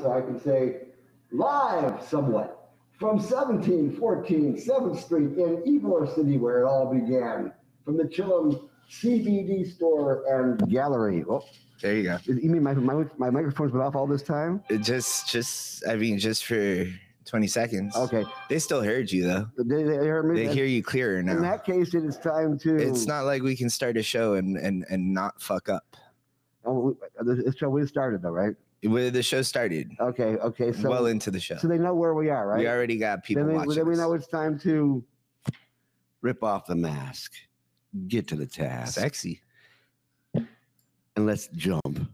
So I can say live somewhat from 1714 7th Street in Ybor City, where it all began, from the Chillum CBD store and gallery. Oh, There you go. you mean my, my, my microphone's been off all this time? It just, just, I mean, just for 20 seconds. Okay, They still heard you though. they, they heard me. They hear you clearer now. In that case, it is time to. It's not like we can start a show and and and not fuck up. Oh, we- uh, the show we started though, right? Where the show started, Okay, okay. So, well into the show. so they know where we are, right? We already got people then, we, watching. then we know it's time to rip off the mask, get to the task, Sexy. and let's jump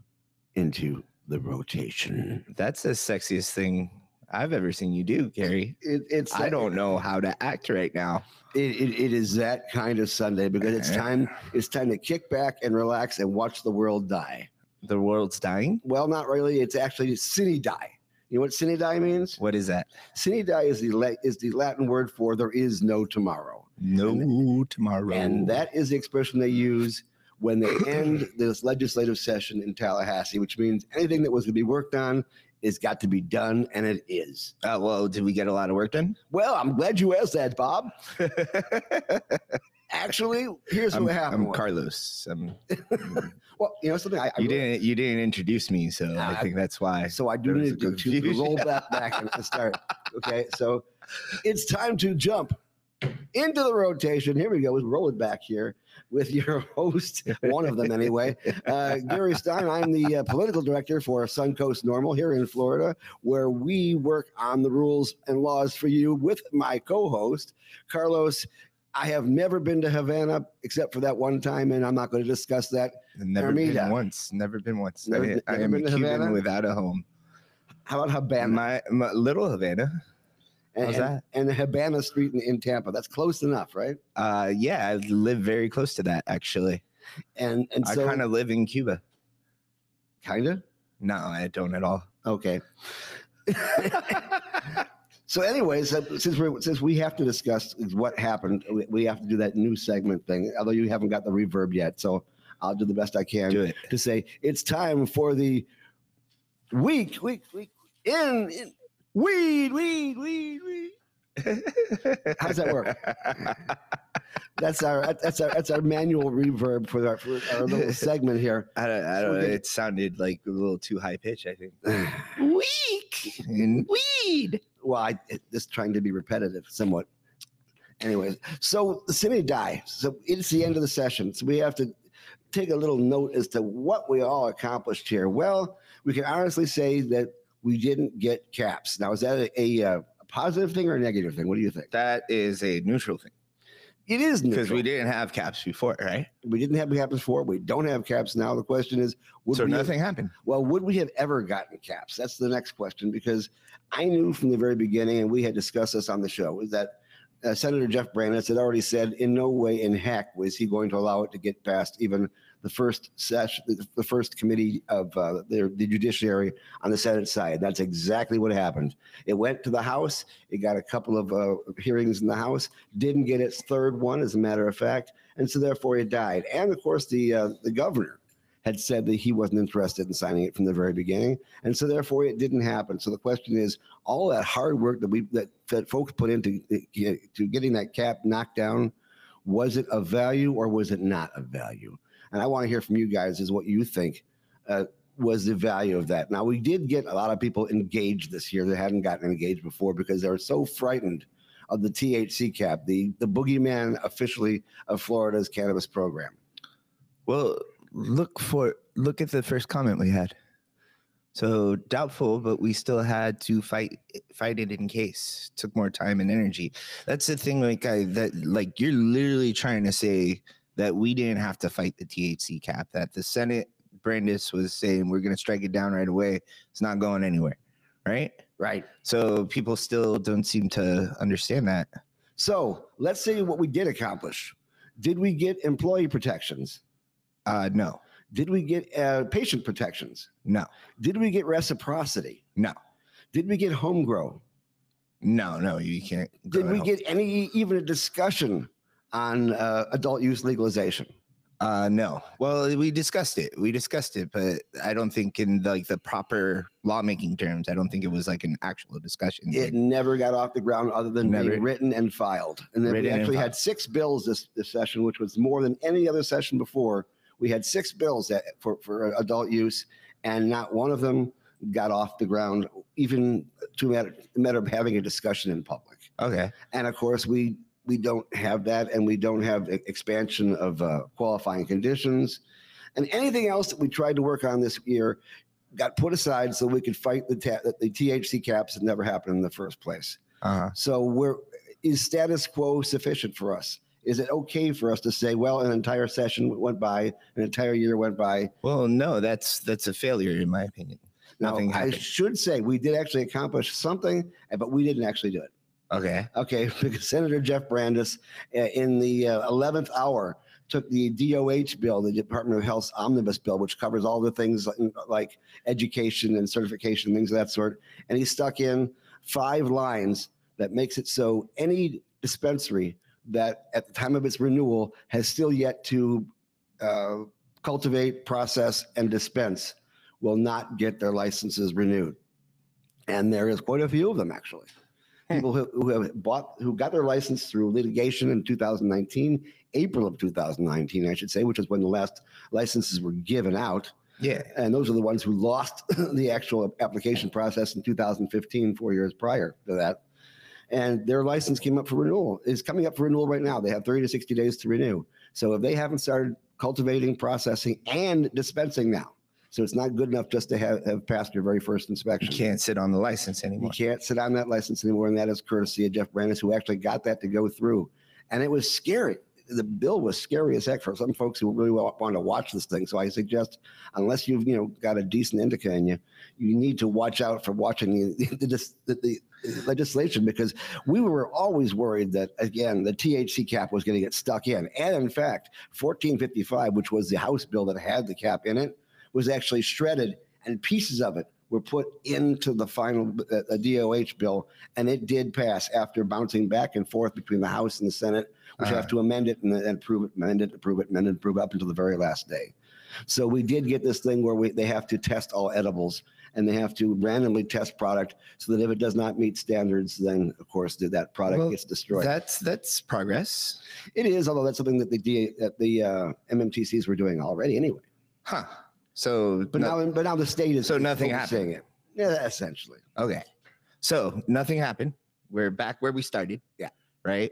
into the rotation. That's the sexiest thing I've ever seen you do, Gary. It, it's I don't know how to act right now. It, it, it is that kind of Sunday because it's uh-huh. time. It's time to kick back and relax and watch the world die. The world's dying. Well, not really. It's actually sine die. You know what sine die means? What is that? Sine die is the La- is the Latin word for there is no tomorrow. No tomorrow. And that is the expression they use when they end this legislative session in Tallahassee, which means anything that was to be worked on is got to be done, and it is. Uh, well, did we get a lot of work done? Well, I'm glad you asked that, Bob. Actually, here's I'm, what happened. I'm Carlos. I'm, well, you know something. I, I you really- didn't you didn't introduce me, so I I- think that's why. So I do need to, to roll back back and start. Okay, so it's time to jump into the rotation. Here we go. Let's roll it back here with your host, one of them anyway, uh, Gary Stein. I'm the uh, political director for Suncoast NORML here in Florida, where we work on the rules and laws for you with my co-host, Carlos. I have never been to Havana except for that one time, and I'm not going to discuss that. Never Armida. been once. Never been once. Never- I, I never am been a to Cuban Havana? without a home. How about Havana? My, my little Havana. and, how's and- that? and Habana Street in, in Tampa. That's close enough, right? Uh, yeah, I live very close to that actually. And and I so kind of live in Cuba. kind of No, I don't at all. okay. so, anyways, since we since we have to discuss what happened, we, we have to do that new segment thing. Although you haven't got the reverb yet, so I'll do the best I can to say it's time for the week week week in, in weed weed weed weed. How's that work? That's our that's our that's our manual reverb for our for our little segment here. I don't, I don't know. good. It sounded like a little too high pitch, I think. Weak and weed. well, I just trying to be repetitive somewhat. Anyways, so the sine die. So it's the end of the session. So we have to take a little note as to what we all accomplished here. Well, we can honestly say that we didn't get caps. Now, is that a, a, uh, a positive thing or a negative thing? What do you think? That is a neutral thing It is because we didn't have caps before, right? we didn't have caps before. We don't have caps now. The question is, would so we have- nothing happened. Well, would we have ever gotten caps? That's the next question because I knew from the very beginning, and we had discussed this on the show, is that uh, Senator Jeff Brandes had already said in no way in heck was he going to allow it to get past even the first session, the first committee of uh, the, the judiciary on the Senate side. That's exactly what happened. It went to the House. It got a couple of uh, hearings in the House. Didn't get its third one, as a matter of fact, and so therefore it died. And of course, the uh, the governor had said that he wasn't interested in signing it from the very beginning, and so therefore it didn't happen. So the question is, all that hard work that we that, that folks put into to getting that cap knocked down, was it of value or was it not of value? And I want to hear from you guys is what you think uh, was the value of that. Now we did get a lot of people engaged this year that hadn't gotten engaged before because they were so frightened of the THC cap, the the boogeyman officially of Florida's cannabis program. Well, look for look at the first comment we had. So doubtful, but we still had to fight fight it in case. Took more time and energy. That's the thing, like I that like you're literally trying to say that we didn't have to fight the THC cap. That the Senate Brandes was saying we're gonna strike it down right away. It's not going anywhere, right? Right. So people still don't seem to understand that. So let's say what we did accomplish. Did we get employee protections? Uh, no, Did we get uh, patient protections? no, Did we get reciprocity? no, Did we get homegrown? no, no. You can't. Did we home. get any even a discussion on uh, adult use legalization? Uh, no. Well, we discussed it. We discussed it, but I don't think in the, like the proper lawmaking terms. I don't think it was like an actual discussion. It never got off the ground other than Never. being written and filed. And then we actually had six bills this, this session, which was more than any other session before. We had six bills that, for, for adult use, and not one of them got off the ground, even to matter, a matter of having a discussion in public. okay. And of course, we we don't have that, and we don't have expansion of uh, qualifying conditions, and anything else that we tried to work on this year got put aside so we could fight the ta- the THC caps that never happened in the first place. Uh-huh. So we're is status quo sufficient for us? Is it okay for us to say, well, an entire session went by, an entire year went by? Well, no, that's that's a failure in my opinion. Now, Nothing I should say we did actually accomplish something, but we didn't actually do it. Okay. Okay, because Senator Jeff Brandes, uh, in the uh, 11th hour, took the DOH bill, the Department of Health's omnibus bill, which covers all the things like, like education and certification, things of that sort, and he stuck in five lines that makes it so any dispensary that at the time of its renewal has still yet to uh, cultivate, process, and dispense will not get their licenses renewed. And there is quite a few of them, actually people who, who have bought who got their license through litigation in 2019 april of 2019 i should say which is when the last licenses were given out. Yeah. and those are the ones who lost the actual application process in 2015 four years prior to that. And their license came up for renewal is coming up for renewal right now. They have 30 to 60 days to renew. So if they haven't started cultivating processing and dispensing now so it's not good enough just to have, have passed your very first You inspection can't sit on the license anymore. you can't sit on that license anymore, and that is courtesy of Jeff Brandes, who actually got that to go through. And it was scary. The bill was scary as heck for some folks who really wa- want to watch this thing. So I suggest, unless you've you know got a decent indica in you, you need to watch out for watching the the, the, the, the legislation because we were always worried that again the THC cap was going to get stuck in. And in fact, 1455, which was the House bill that had the cap in it, was actually shredded and pieces of it were put into the final uh, DOH bill, and it did pass after bouncing back and forth between the House and the Senate, which Uh-huh. have to amend it and then approve it, amend it, approve it, amend it, approve it up until the very last day. So we did get this thing where we, they have to test all edibles and they have to randomly test product so that if it does not meet standards, then of course that- that product Well, gets destroyed. That's that's progress. it is, although that's something that the D, that the uh, MMTCs were doing already anyway. Huh. So But no- now, but now the state is So nothing overseeing it. Yeah, essentially. Okay. So nothing happened. We're back where we started. Yeah. Right.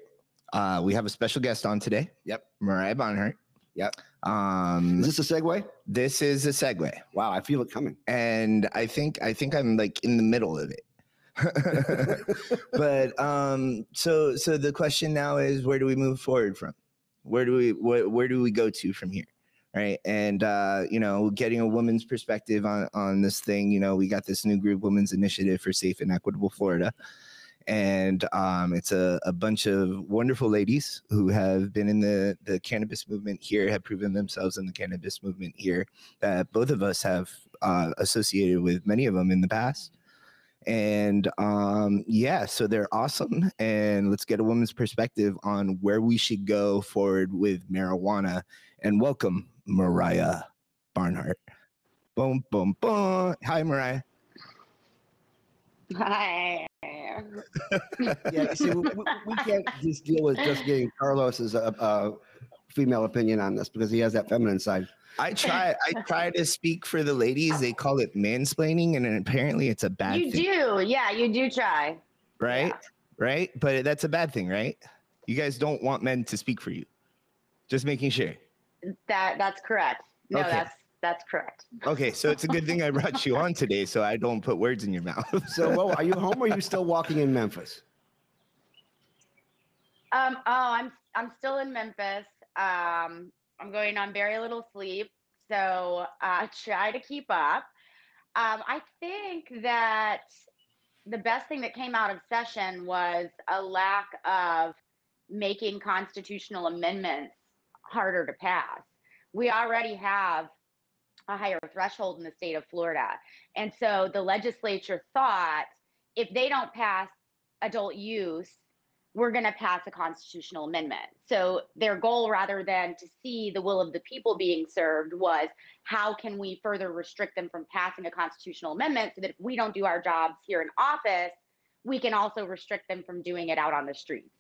Uh, we have a special guest on today. Yep. Moriah Barnhart. Yep. Um, Is this a segue? this is a segue, Wow, I feel it coming. and I think I think I'm like in the middle of it. but um, so so the question now is, where do we move forward from? Where do we where, where do we go to from here? Right. And uh, you know, getting a woman's perspective on on this thing, you know, we got this new group Women's Initiative for Safe and Equitable Florida. And um, it's a, a bunch of wonderful ladies who have been in the, the cannabis movement here, have proven themselves in the cannabis movement here. That both of us have uh, associated with many of them in the past. And um, yeah, so they're awesome. And let's get a woman's perspective on where we should go forward with marijuana. And welcome, Moriah Barnhart. Boom, boom, boom. Hi, Moriah. Hi. Yeah, see, we, we- we can't just deal with just getting Carlos's uh, uh, female opinion on this because he has that feminine side. I try I try to speak for the ladies. They call it mansplaining, and apparently it's a bad You thing. do. Yeah, you do try. right? Yeah. Right? But that's a bad thing, right? You guys don't want men to speak for you. Just making sure. That that's correct. No, Okay. that's that's correct. Okay, so it's a good thing I brought you on today, so I don't put words in your mouth. So, well, are you home or are you still walking in Memphis? Um, oh, I'm I'm still in Memphis. Um, I'm going on very little sleep, so uh, try to keep up. Um, I think that the best thing that came out of session was a lack of making constitutional amendments harder to pass. We already have a higher threshold in the state of Florida. And so the legislature thought if they don't pass adult use, we're going to pass a constitutional amendment. So their goal, rather than to see the will of the people being served, was how can we further restrict them from passing a constitutional amendment so that if we don't do our jobs here in office, we can also restrict them from doing it out on the streets.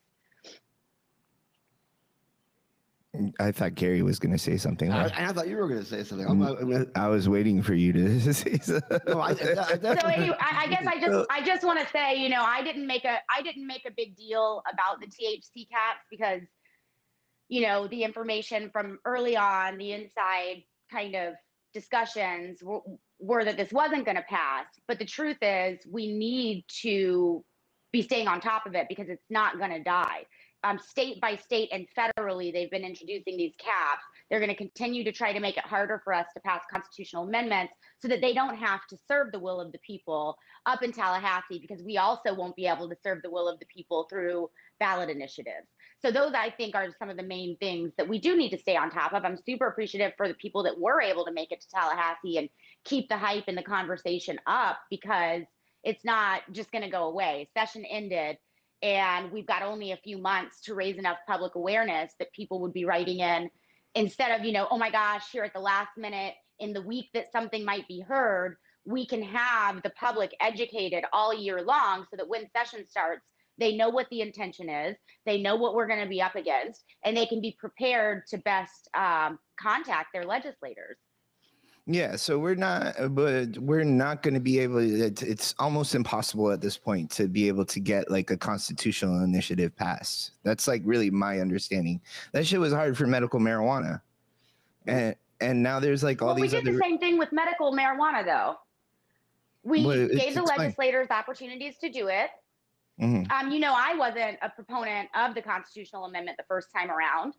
I thought Gary was going to say something. I, I, I thought you were going to say something. I'm, mm, I'm gonna- I was waiting for you to say something. no, I, I, that's- so anyway, I, I guess I just I just want to say, you know, I didn't make a I didn't make a big deal about the THC caps because, you know, the information from early on, the inside kind of discussions were, were that this wasn't going to pass. But the truth is, we need to be staying on top of it because it's not going to die. Um, state by state and federally, they've been introducing these caps. They're going to continue to try to make it harder for us to pass constitutional amendments so that they don't have to serve the will of the people up in Tallahassee because we also won't be able to serve the will of the people through ballot initiatives. So those I think are some of the main things that we do need to stay on top of. I'm super appreciative for the people that were able to make it to Tallahassee and keep the hype and the conversation up because it's not just going to go away. Session ended and we've got only a few months to raise enough public awareness that people would be writing in instead of, you know, oh my gosh, here at the last minute in the week that something might be heard, we can have the public educated all year long so that when session starts, they know what the intention is, they know what we're going to be up against, and they can be prepared to best um, contact their legislators. Yeah, so we're not, uh, but we're not going to be able. It's, it's almost impossible at this point to be able to get like a constitutional initiative passed. That's like really my understanding. That shit was hard for medical marijuana, and and now there's like all well, these we did other. the same thing with medical marijuana, though. We Well, gave the fine. legislators opportunities to do it. Mhm. Um, you know, I wasn't a proponent of the constitutional amendment the first time around,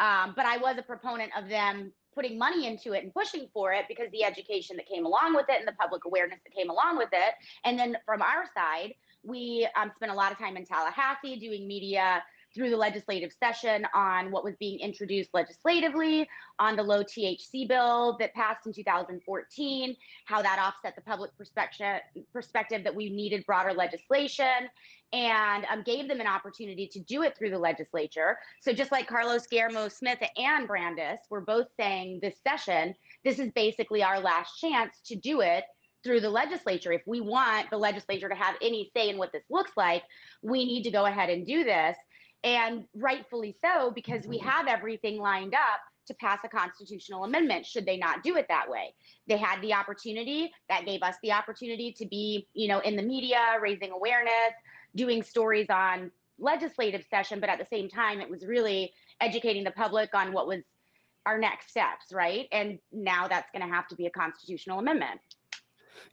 um, but I was a proponent of them putting money into it and pushing for it because the education that came along with it and the public awareness that came along with it. And then from our side, we um, spent a lot of time in Tallahassee doing media through the legislative session on what was being introduced legislatively on the low THC bill that passed in 2014, how that offset the public perspective perspective that we needed broader legislation, and um, gave them an opportunity to do it through the legislature. So just like Carlos Guillermo Smith and Brandes were both saying this session, this is basically our last chance to do it through the legislature. If we want the legislature to have any say in what this looks like, we need to go ahead and do this. And rightfully so, because we mm-hmm. have everything lined up to pass a constitutional amendment should they not do it that way. They had the opportunity, that gave us the opportunity to be, you know, in the media, raising awareness, doing stories on legislative session, but at the same time, it was really educating the public on what was our next steps, right? And now that's going to have to be a constitutional amendment.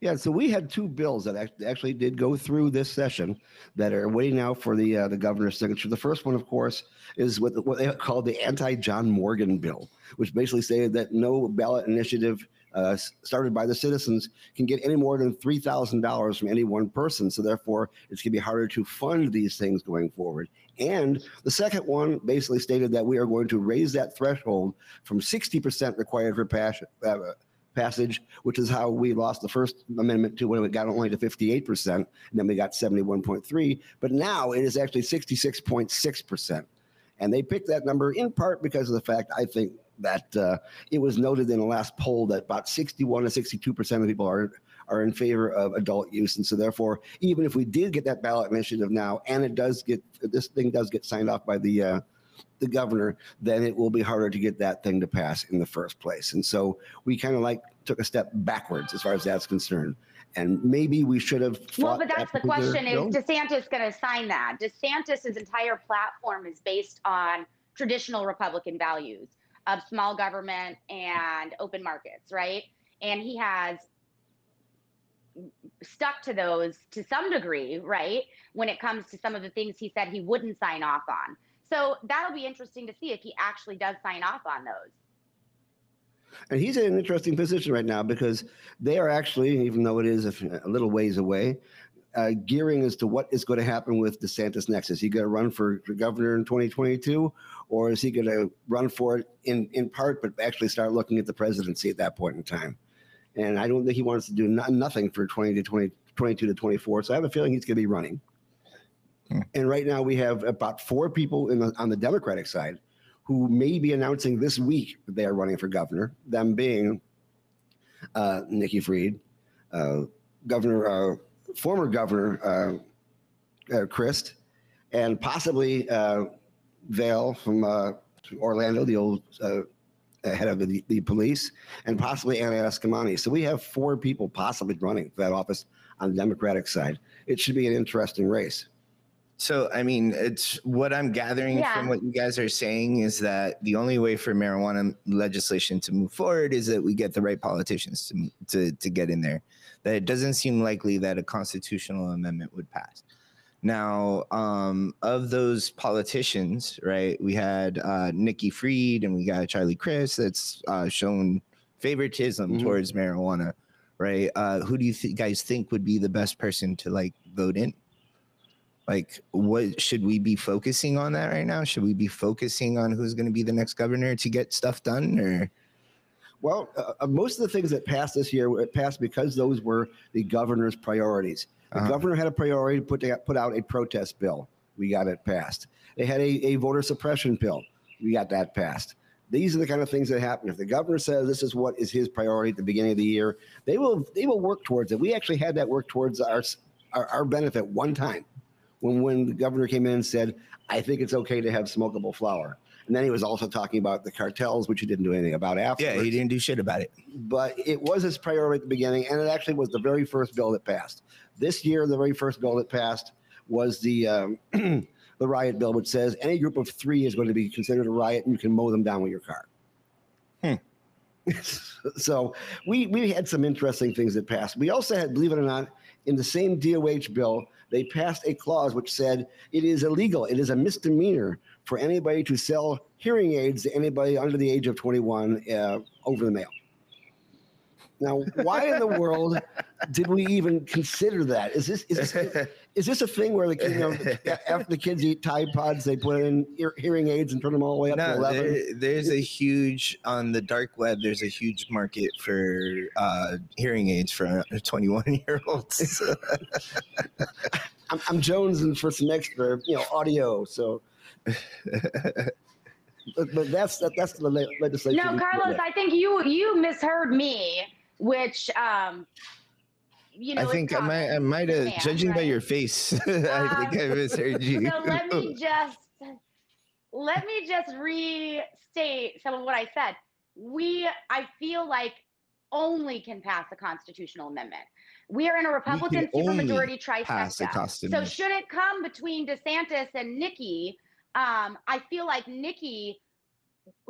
Yeah, so we had two bills that actually did go through this session that are waiting now for the uh, the governor's signature. The first one, of course, is what what they call the anti-John Morgan bill, which basically stated that no ballot initiative uh, started by the citizens can get any more than three thousand dollars from any one person. So therefore, it's going to be harder to fund these things going forward. And the second one basically stated that we are going to raise that threshold from sixty percent required for passion. Uh, passage, which is how we lost the first amendment to when it got only to 58%, and then we got 71.3, but now it is actually 66.6%. And they picked that number in part because of the fact, I think, that uh, it was noted in the last poll that about 61 to 62% of people are are in favor of adult use. And so therefore, even if we did get that ballot initiative now, and it does get, this thing does get signed off by the, uh, the governor, then it will be harder to get that thing to pass in the first place. And so we kind of like took a step backwards as far as that's concerned. And maybe we should have. Well, but that's the question is DeSantis going to sign that? DeSantis's entire platform is based on traditional Republican values. of small government and open markets, right? And he has stuck to those to some degree, right? When it comes to some of the things he said he wouldn't sign off on. So that'll be interesting to see if he actually does sign off on those. And he's in an interesting position right now because they are actually, even though it is a, little ways away, uh, gearing as to what is going to happen with DeSantis next. Is he going to run for, governor in 2022, or is he going to run for it in, in part, but actually start looking at the presidency at that point in time? And I don't think he wants to do no, nothing for 20 to 20, 22 to 24. So I have a feeling he's going to be running. Hmm. And right now we have about four people the, on the Democratic side who may be announcing this week that they are running for governor, them being uh, Nikki Fried, uh, Governor, uh, former Governor uh, uh, Crist, and possibly uh, Val from Orlando, the old head of the, the police, and possibly Anna Eskamani. So we have four people possibly running for that office on the Democratic side. It should be an interesting race. So, I mean, it's what I'm gathering yeah. from what you guys are saying is that the only way for marijuana legislation to move forward is that we get the right politicians to to, to get in there. That it doesn't seem likely that a constitutional amendment would pass. Now, um, of those politicians, right, we had uh, Nikki Fried and we got Charlie Crist that's uh, shown favoritism mm-hmm. towards marijuana, right? Uh, who do you th- guys think would be the best person to like vote in? Like what should we be focusing on that right now? Should we be focusing on who's going to be the next governor to get stuff done or? Well uh, uh most of the things that passed this year it passed because those were the governor's priorities. The uh-huh. governor had a priority to put, put out a protest bill. We got it passed. They had a, a voter suppression bill. We got that passed. These are the kind of things that happen. If the governor says this is what is his priority at the beginning of the year, they will they will work towards it. We actually had that work towards our our, our benefit one time when when the governor came in and said, "I think it's okay to have smokable flower." And then he was also talking about the cartels, which he didn't do anything about after. Yeah, he didn't do shit about it. But it was his priority at the beginning, and it actually was the very first bill that passed. This year, the very first bill that passed was the um, the riot bill, which says any group of three is going to be considered a riot, and you can mow them down with your car. Hmm. so we we had some interesting things that passed. We also had, believe it or not, in the same DOH bill, they passed a clause which said it is illegal, it is a misdemeanor for anybody to sell hearing aids to anybody under the age of 21 uh, over the mail. Now, why in the world did we even consider that? Is this is this, is this a thing where the you know after the kids eat Tide Pods, they put in ear, hearing aids and turn them all the way up no, to eleven? There, there's a huge on the dark web. There's a huge market for uh, hearing aids for 21 year olds. I'm, I'm Jones for some extra, you know, audio. So. But, but, that's that, that's the legislation. No, Carlos, I think you you misheard me which um, you know, I think I might, I might have, judging right? by your face, I think I um, misheard you. So let me just, let me just restate some of what I said. We, I feel like, only can pass a constitutional amendment. We are in a Republican supermajority trifecta. So should it come between DeSantis and Nikki, um, I feel like Nikki,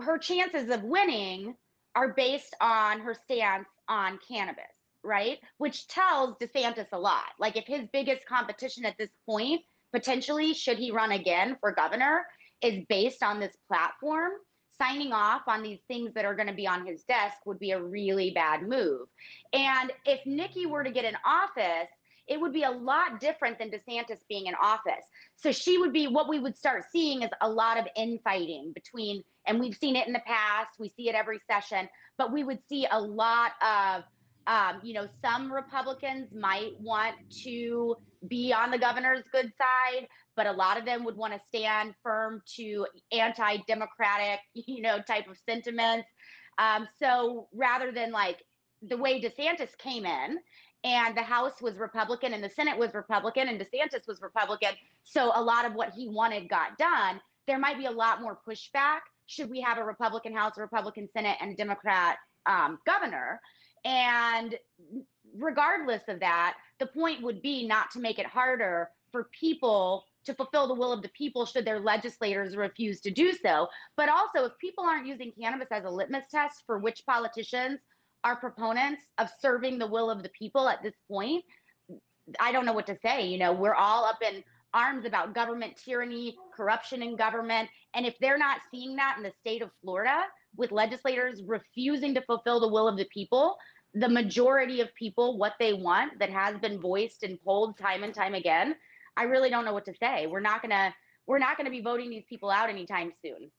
her chances of winning are based on her stance on cannabis, right? Which tells DeSantis a lot. Like if his biggest competition at this point, potentially, should he run again for governor, is based on this platform, signing off on these things that are going to be on his desk would be a really bad move. And if Nikki were to get in office, it would be a lot different than DeSantis being in office. So she would be what we would start seeing is a lot of infighting between, and we've seen it in the past, we see it every session, but we would see a lot of, um, you know, some Republicans might want to be on the governor's good side, but a lot of them would want to stand firm to anti democratic, you know, type of sentiments. Um, so rather than like the way DeSantis came in and the House was Republican and the Senate was Republican and DeSantis was Republican. So a lot of what he wanted got done. There might be a lot more pushback should we have a Republican House, a Republican Senate, and a Democrat um, governor. And regardless of that, the point would be not to make it harder for people to fulfill the will of the people should their legislators refuse to do so. But also, if people aren't using cannabis as a litmus test for which politicians are proponents of serving the will of the people at this point, I don't know what to say. You know, we're all up in arms about government tyranny, corruption in government. And if they're not seeing that in the state of Florida, with legislators refusing to fulfill the will of the people, the majority of people what they want that has been voiced and polled time and time again i really don't know what to say. We're not gonna we're not gonna be voting these people out anytime soon.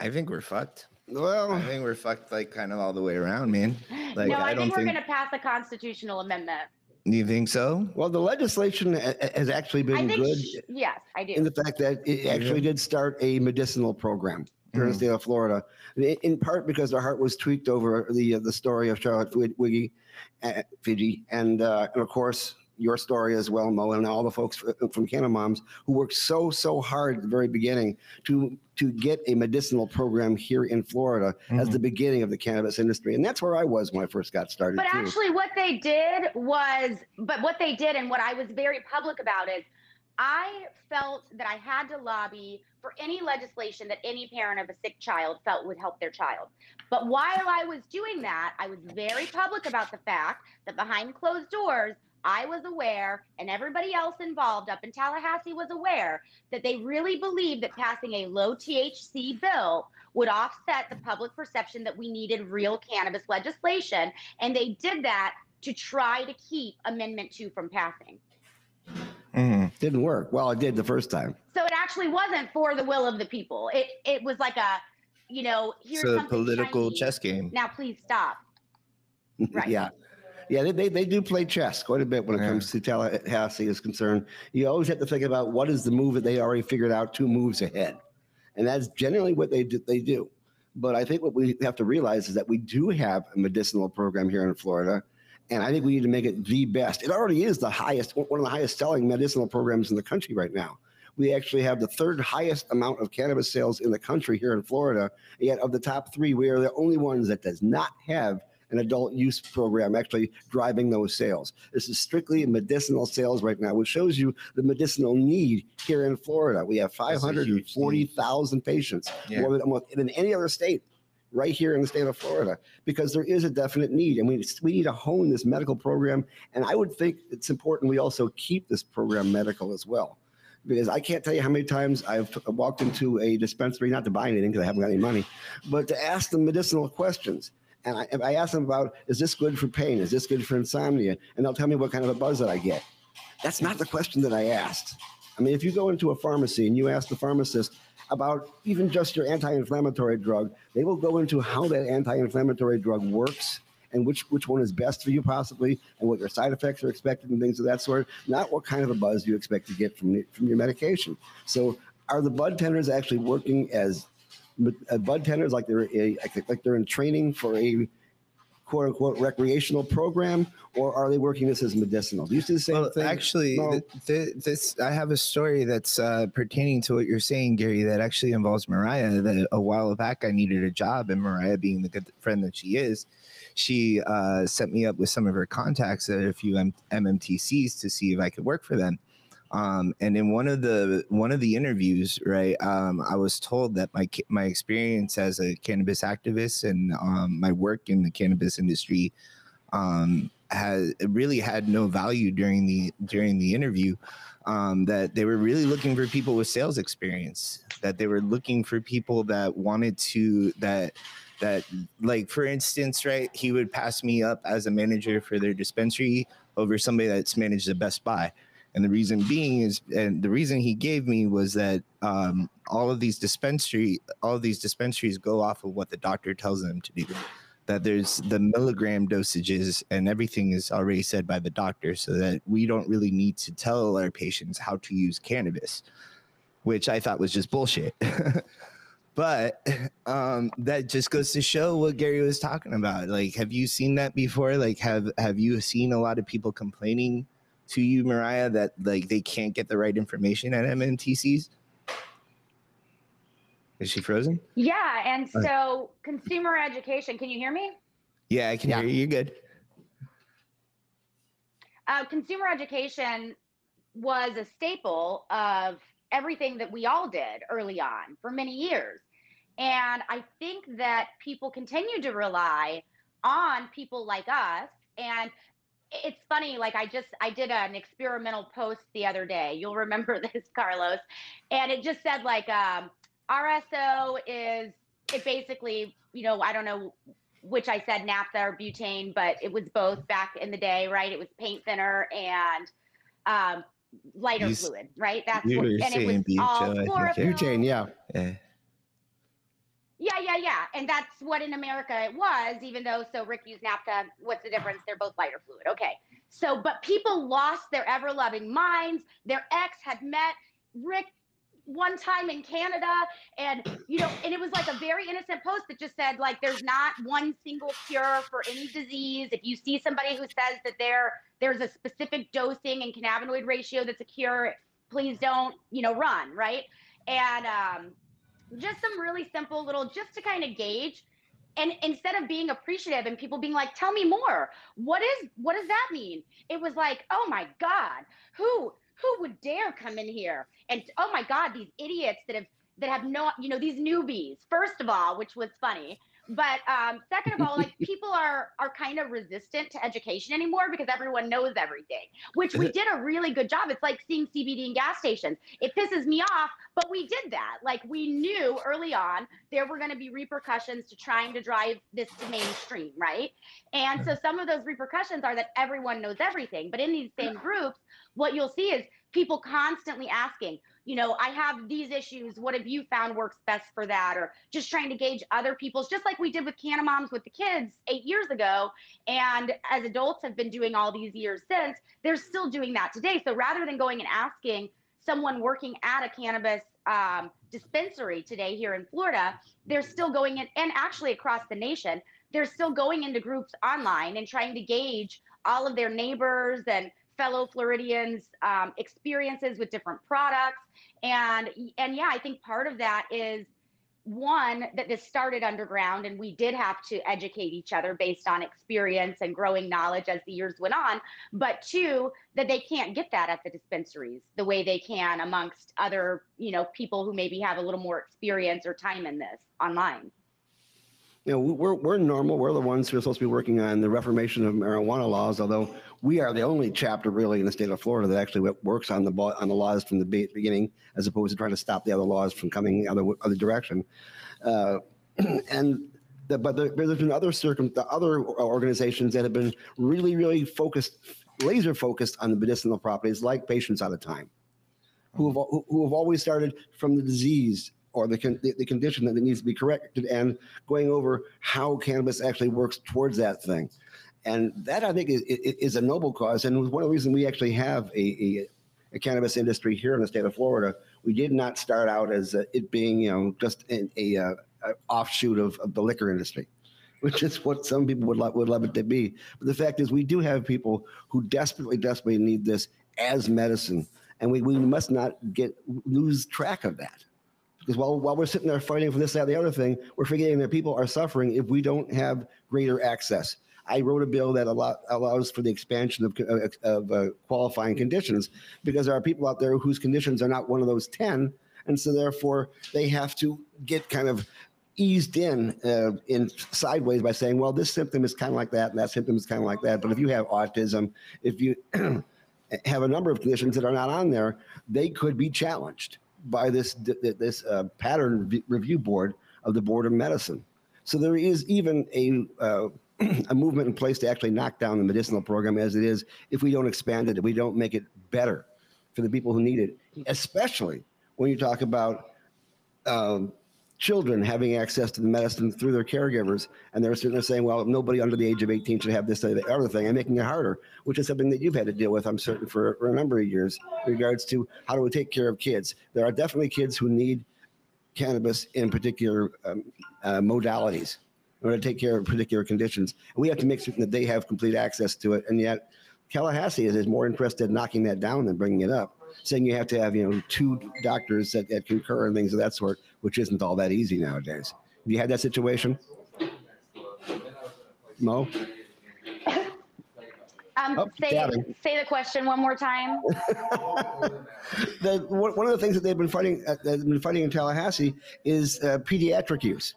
I think we're fucked. Well. I think we're fucked like kind of all the way around man. Like, no i, I think we're think... gonna pass a constitutional amendment. You think so? Well, the legislation has actually been good. yes, I do. In the fact that it actually did start a medicinal program here mm-hmm. in the state of Florida, in part because our heart was tweaked over the uh, the story of Charlotte Wiggy, uh, Figi, and, uh, and of course your story as well, Mo, and all the folks from Cannamoms who worked so so hard at the very beginning to to get a medicinal program here in Florida mm-hmm. as the beginning of the cannabis industry, and that's where I was when I first got started. But too. actually, what they did was, but what they did, and what I was very public about is I felt that I had to lobby for any legislation that any parent of a sick child felt would help their child. But while I was doing that, I was very public about the fact that behind closed doors, I was aware, and everybody else involved up in Tallahassee was aware, that they really believed that passing a low THC bill would offset the public perception that we needed real cannabis legislation. And they did that to try to keep Amendment 2 from passing. Mm-hmm. Didn't work. Well, it did the first time. So it actually wasn't for the will of the people. It it was like a, you know, here's so something political shiny. chess game. Now please stop. Right. yeah. Yeah, they, they, they do play chess quite a bit when it yeah. comes to Tallahassee is concerned. You always have to think about what is the move that they already figured out two moves ahead. And that's generally what they do, they do. But I think what we have to realize is that we do have a medicinal program here in Florida and I think we need to make it the best. It already is the highest, one of the highest selling medicinal programs in the country right now. We actually have the third highest amount of cannabis sales in the country here in Florida. Yet of the top three, we are the only ones that does not have an adult use program actually driving those sales. This is strictly medicinal sales right now, which shows you the medicinal need here in Florida. We have 540,000 patients, yeah. more than, than any other state right here in the state of Florida because there is a definite need and we, we need to hone this medical program. And I would think it's important we also keep this program medical as well. Because I can't tell you how many times I've walked into a dispensary, not to buy anything because I haven't got any money, but to ask them medicinal questions. And I, I ask them about, is this good for pain? Is this good for insomnia? And they'll tell me what kind of a buzz that I get. That's not the question that I asked. I mean, if you go into a pharmacy and you ask the pharmacist, about even just your anti-inflammatory drug. They will go into how that anti-inflammatory drug works and which which one is best for you possibly and what your side effects are expected and things of that sort not what kind of a buzz you expect to get from the, from your medication so are the bud tenders actually working as uh, bud tenders like they're a, like they're in training for a quote unquote recreational program, or are they working this as medicinal? Do you see the same well, thing? Actually, no? th- th- this I have a story that's uh, pertaining to what you're saying, Gary. That actually involves Moriah. That a while back I needed a job, and Moriah, being the good friend that she is, she uh, set me up with some of her contacts at a few M- MMTCs to see if I could work for them. Um, and in one of the one of the interviews, right, um, I was told that my my experience as a cannabis activist and um, my work in the cannabis industry um, has really had no value during the during the interview. Um, that they were really looking for people with sales experience. That they were looking for people that wanted to that that like for instance, right, he would pass me up as a manager for their dispensary over somebody that's managed the Best Buy and the reason being is, and the reason he gave me was that um, all of these dispensary, all these dispensaries go off of what the doctor tells them to do. That there's the milligram dosages and everything is already said by the doctor, so that we don't really need to tell our patients how to use cannabis, which I thought was just bullshit. but um, that just goes to show what Gary was talking about. Like, have you seen that before? Like, have have you seen a lot of people complaining to you, Moriah, that like they can't get the right information at MMTCs? Is she frozen? Yeah, and so consumer education. Can you hear me? Yeah, I can yeah. hear you. You're good. Uh, consumer education was a staple of everything that we all did early on for many years. And I think that people continue to rely on people like us. And it's funny, like I just I did an experimental post the other day. You'll remember this, Carlos. And it just said like um, RSO is it basically, you know, I don't know which I said naphtha or butane, but it was both back in the day, right? It was paint thinner and um, lighter fluid, right? That's what, and it was butane, all Butane, yeah. yeah. Yeah, yeah, yeah. And that's what in America it was, even though, so Rick used naphtha. What's the difference? They're both lighter fluid. Okay. So, but people lost their ever loving minds. Their ex had met Rick one time in Canada and you know and it was like a very innocent post that just said like there's not one single cure for any disease if you see somebody who says that there there's a specific dosing and cannabinoid ratio that's a cure please don't you know run right and um, just some really simple little just to kind of gauge. And instead of being appreciative and people being like tell me more. What is what does that mean? It was like oh my god who who would dare come in here and oh my god these idiots that have that have no you know these newbies first of all which was funny but um, second of all, like people are are kind of resistant to education anymore because everyone knows everything, which we did a really good job. It's like seeing CBD in gas stations. It pisses me off, but we did that. Like we knew early on there were going to be repercussions to trying to drive this to mainstream, right? And so some of those repercussions are that everyone knows everything. But in these same groups, what you'll see is people constantly asking, you know, I have these issues. What have you found works best for that? Or just trying to gauge other people's, just like we did with Cannamoms with the kids eight years ago. And as adults have been doing all these years since, they're still doing that today. So rather than going and asking someone working at a cannabis um, dispensary today here in Florida, they're still going in, and actually across the nation, they're still going into groups online and trying to gauge all of their neighbors and fellow Floridians' um, experiences with different products, and and yeah, I think part of that is one that this started underground and we did have to educate each other based on experience and growing knowledge as the years went on. But two that they can't get that at the dispensaries the way they can amongst other you know people who maybe have a little more experience or time in this online you know, we're, we're normal. We're the ones who are supposed to be working on the reformation of marijuana laws, although we are the only chapter really in the state of Florida that actually works on the on the laws from the beginning, as opposed to trying to stop the other laws from coming other other direction. Uh, and the, but there, has been other circum the other organizations that have been really really focused, laser focused on the medicinal properties, like Patients Out of Time, who have who have always started from the disease or the, con- the, condition that needs to be corrected and going over how cannabis actually works towards that thing. And that I think is, is a noble cause. And one of the reasons we actually have a, a, a, cannabis industry here in the state of Florida, we did not start out as uh, it being, you know, just a, a, a offshoot of, of the liquor industry which is what some people would, would love it to be. But the fact is, we do have people who desperately, desperately need this as medicine, and we, we must not get lose track of that. Because while, while we're sitting there fighting for this, that, and the other thing, we're forgetting that people are suffering if we don't have greater access. I wrote a bill that allow, allows for the expansion of, of uh, qualifying conditions because there are people out there whose conditions are not one of those 10. And so therefore they have to get kind of eased in uh, in sideways by saying, well, this symptom is kind of like that and that symptom is kind of like that. But if you have autism, if you have a number of conditions that are not on there, they could be challenged by this this uh, pattern review board of the Board of Medicine. So there is even a uh, a movement in place to actually knock down the medicinal program as it is if we don't expand it, if we don't make it better for the people who need it, especially when you talk about um, children having access to the medicine through their caregivers, and they're sitting there saying, "Well, nobody under the age of 18 should have this or the other thing," and making it harder, which is something that you've had to deal with, I'm certain, for, for a number of years, in regards to how do we take care of kids. There are definitely kids who need cannabis in particular um, uh, modalities in order to take care of particular conditions. And we have to make certain that they have complete access to it, and yet Tallahassee is, is more interested in knocking that down than bringing it up saying you have to have you know two doctors that, that concur and things of that sort, which isn't all that easy nowadays. Have you had that situation, Mo? Um, Oh, say, say the question one more time. the, one one of the things that they've been fighting, uh, they've been fighting in Tallahassee, is uh, pediatric use,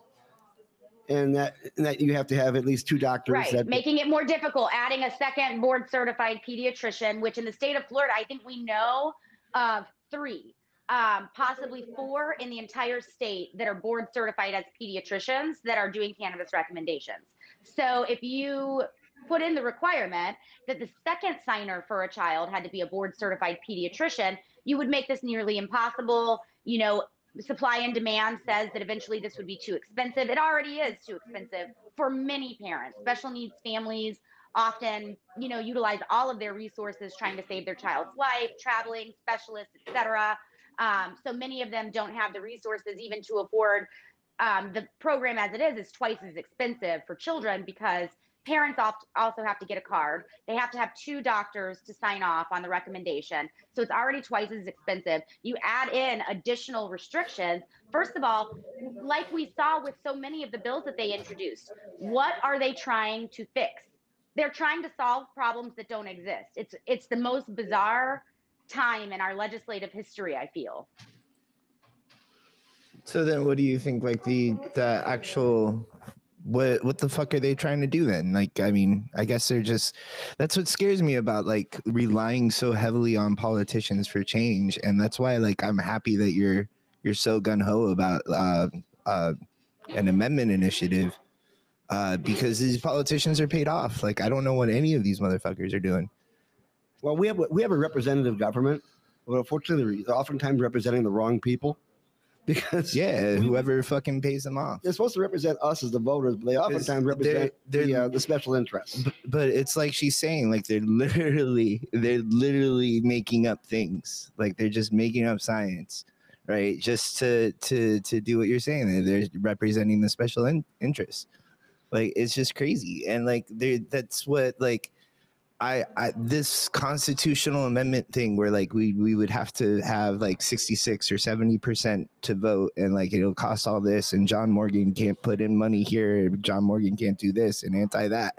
and that and that you have to have at least two doctors. Right, That, making it more difficult, adding a second board certified pediatrician, which in the state of Florida, I think we know of three, um, possibly four in the entire state that are board certified as pediatricians that are doing cannabis recommendations. So if you put in the requirement that the second signer for a child had to be a board certified pediatrician, you would make this nearly impossible. You know, supply and demand says that eventually this would be too expensive. It already is too expensive for many parents. Special needs families often, you know, utilize all of their resources trying to save their child's life, traveling, specialists, etc. Um, so many of them don't have the resources even to afford um, the program as it is is twice as expensive for children because parents also have to get a card. They have to have two doctors to sign off on the recommendation. So it's already twice as expensive. You add in additional restrictions. First of all, like we saw with so many of the bills that they introduced, what are they trying to fix? They're trying to solve problems that don't exist. It's it's the most bizarre time in our legislative history, I feel. So then, what do you think? Like the the actual what what the fuck are they trying to do then? Like, I mean, I guess they're just that's what scares me about like relying so heavily on politicians for change, and that's why like I'm happy that you're you're so gun ho about uh, uh, an amendment initiative uh, because these politicians are paid off. Like, I don't know what any of these motherfuckers are doing. well, we have we have a representative government, but unfortunately, they're oftentimes representing the wrong people, because Yeah, whoever fucking pays them off. they're supposed to represent us as the voters, but they oftentimes they're- represent the, they're- uh, the special interests. B- but it's like she's saying like they're literally they're literally making up things like they're just making up science right just to to to do what you're saying they're, they're representing the special in- interests like it's just crazy and like that's what like I, I this constitutional amendment thing where like we we would have to have like 66 or 70 percent to vote and like it'll cost all this and john morgan can't put in money here john morgan can't do this and anti that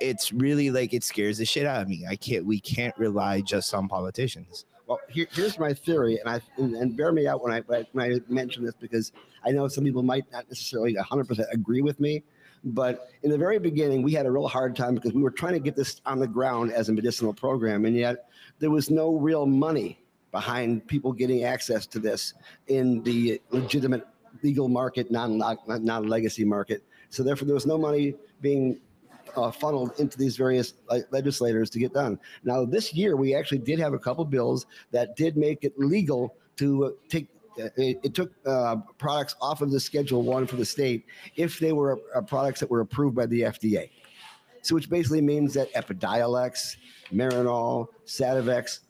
it's really like it scares the shit out of me i can't we can't rely just on politicians Well, here, here's my theory, and I and, bear me out when I when I mention this because I know some people might not necessarily 100% agree with me. But in the very beginning, we had a real hard time because we were trying to get this on the ground as a medicinal program, and yet there was no real money behind people getting access to this in the legitimate legal market, non legacy market. So therefore, there was no money being uh, funneled into these various le- legislators to get done. Now, this year, we actually did have a couple bills that did make it legal to uh, take. Uh, It, it took uh, products off of the Schedule One for the state if they were uh, products that were approved by the FDA. So, which basically means that Epidiolex, Marinol, Sativex,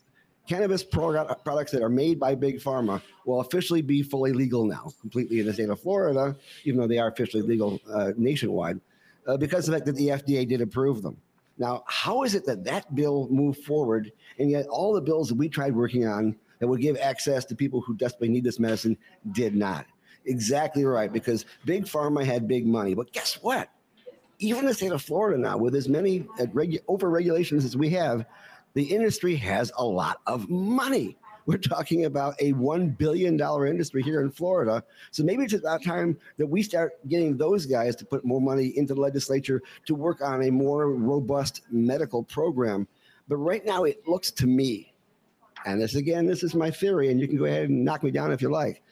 cannabis pro- products that are made by Big Pharma will officially be fully legal now, completely in the state of Florida, even though they are officially legal uh, nationwide uh, because of the fact that the FDA did approve them. Now, how is it that that bill moved forward, and yet all the bills that we tried working on that would give access to people who desperately need this medicine did not? Exactly right, because big pharma had big money. But guess what? Even the state of Florida now, with as many uh, regu- over regulations as we have, the industry has a lot of money. We're talking about a $1 billion industry here in Florida. So maybe it's about time that we start getting those guys to put more money into the legislature to work on a more robust medical program. But right now, it looks to me, and this again, this is my theory, and you can go ahead and knock me down if you like,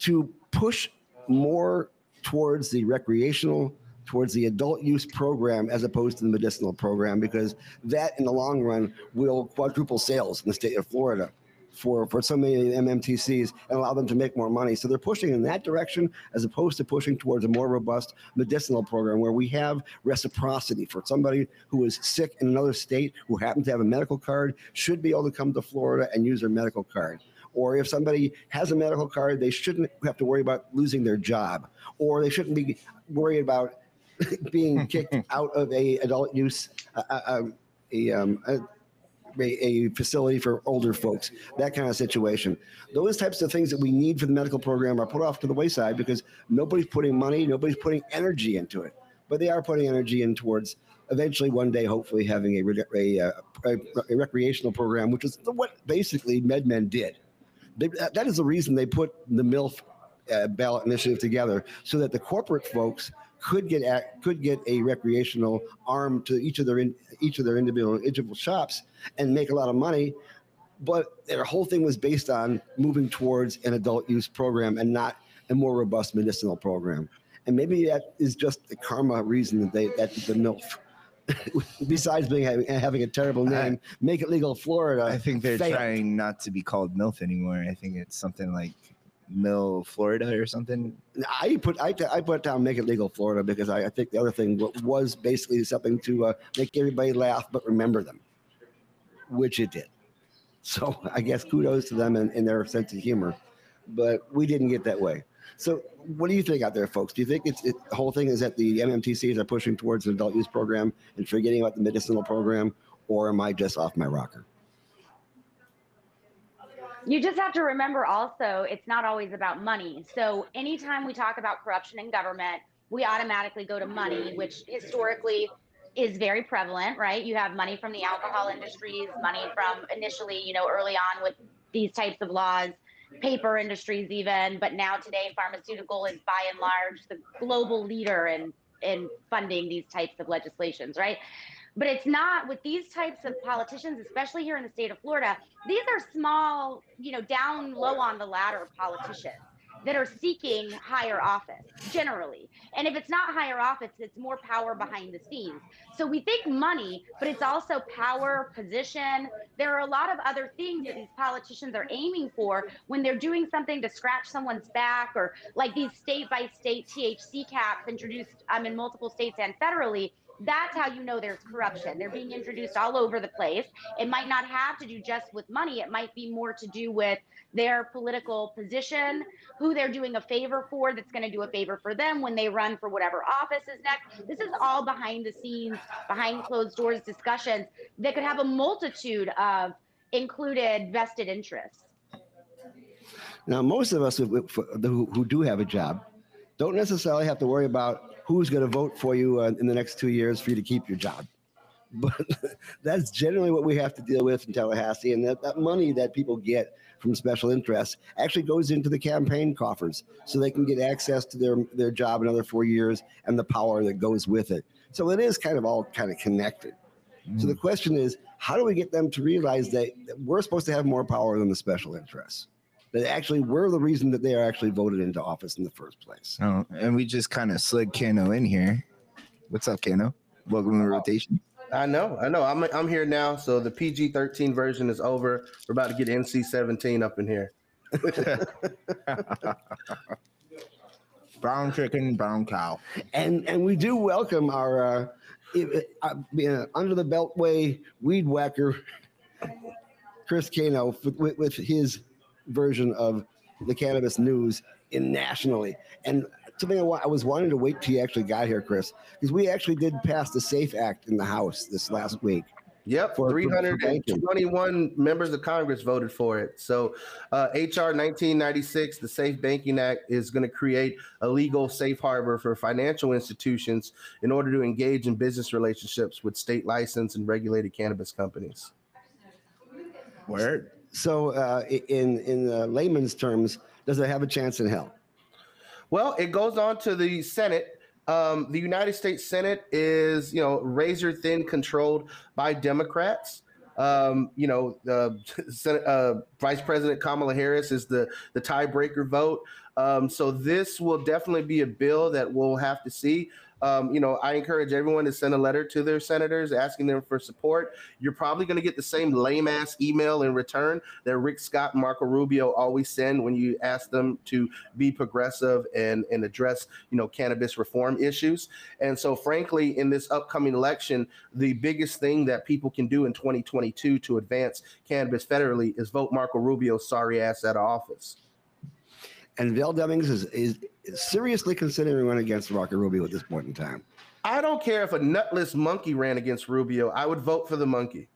to push more towards the recreational, towards the adult use program as opposed to the medicinal program, because that in the long run will quadruple sales in the state of Florida for, for so many MMTCs and allow them to make more money. So they're pushing in that direction as opposed to pushing towards a more robust medicinal program where we have reciprocity for somebody who is sick in another state who happens to have a medical card should be able to come to Florida and use their medical card. Or if somebody has a medical card, they shouldn't have to worry about losing their job, or they shouldn't be worried about being kicked out of a adult use uh, uh, a, um, a, a, a facility for older folks, that kind of situation. Those types of things that we need for the medical program are put off to the wayside because nobody's putting money, nobody's putting energy into it. But they are putting energy in towards eventually one day, hopefully, having a, a, a, a recreational program, which is what basically MedMen did. They, that is the reason they put the MILF uh, ballot initiative together so that the corporate folks could get at, could get a recreational arm to each of their in, each of their individual individual shops and make a lot of money. But their whole thing was based on moving towards an adult use program and not a more robust medicinal program. And maybe that is just the karma reason that they that the MILF. Besides being having, having, a terrible name, I, make it legal Florida. I think they're failed. trying not to be called MILF anymore. I think it's something like Mill, Florida, or something? I put I, I put down make it legal Florida because I, I think the other thing was basically something to uh, make everybody laugh but remember them, which it did. So I guess kudos to them and, their sense of humor, but we didn't get that way. So what do you think out there, folks? Do you think it's it, the whole thing is that the MMTCs are pushing towards an adult use program and forgetting about the medicinal program, or am I just off my rocker? You just have to remember also it's not always about money. So anytime we talk about corruption in government, we automatically go to money, which historically is very prevalent, right? You have money from the alcohol industries, money from initially, you know, early on with these types of laws, paper industries even, but now today pharmaceutical is by and large the global leader in in funding these types of legislations, right? But it's not with these types of politicians, especially here in the state of Florida. These are small, you know, down low on the ladder politicians that are seeking higher office generally. And if it's not higher office, it's more power behind the scenes. So we think money, but it's also power, position. There are a lot of other things that these politicians are aiming for when they're doing something to scratch someone's back or like these state by state THC caps introduced um, in multiple states and federally that's how you know there's corruption. They're being introduced all over the place. It might not have to do just with money, it might be more to do with their political position, who they're doing a favor for that's going to do a favor for them when they run for whatever office is next. This is all behind the scenes, behind closed doors discussions that could have a multitude of included vested interests. Now, most of us who, who do have a job don't necessarily have to worry about who's going to vote for you uh, in the next two years for you to keep your job. But that's generally what we have to deal with in Tallahassee. And that, that money that people get from special interests actually goes into the campaign coffers so they can get access to their, their job another four years and the power that goes with it. So it is kind of all kind of connected. Mm. So the mm. question is, how do we get them to realize that we're supposed to have more power than the special interests? That actually were the reason that they are actually voted into office in the first place. Oh, and we just kind of slid Kano in here. What's up, Kano? Welcome to the rotation. I know, I know. I'm I'm here now. So the PG 13 version is over. We're about to get NC 17 up in here. brown chicken, brown cow, and and we do welcome our uh, uh, uh, under the beltway weed whacker, Chris Kano, with, with his version of the cannabis news in nationally. And something I, I was wanting to wait till you actually got here, Chris, because we actually did pass the SAFE Act in the House this last week. Yep, for, 321 for members of Congress voted for it. So, uh, HR 1996, the Safe Banking Act, is going to create a legal safe harbor for financial institutions in order to engage in business relationships with state licensed and regulated cannabis companies. Word. So, uh, in in uh, layman's terms, does it have a chance in hell? Well, it goes on to the Senate. Um, the United States Senate is, you know, razor thin controlled by Democrats. Um, you know, uh, Senate, uh, Vice President Kamala Harris is the the tiebreaker vote. Um, so this will definitely be a bill that we'll have to see. Um, you know, I encourage everyone to send a letter to their senators asking them for support. You're probably going to get the same lame ass email in return that Rick Scott and Marco Rubio always send when you ask them to be progressive and, and address, you know, cannabis reform issues. And so, frankly, in this upcoming election, the biggest thing that people can do in 2022 to advance cannabis federally is vote Marco Rubio's sorry ass out of office. And Val Demings is, is seriously considering running against Marco Rubio at this point in time. I don't care if a nutless monkey ran against Rubio. I would vote for the monkey.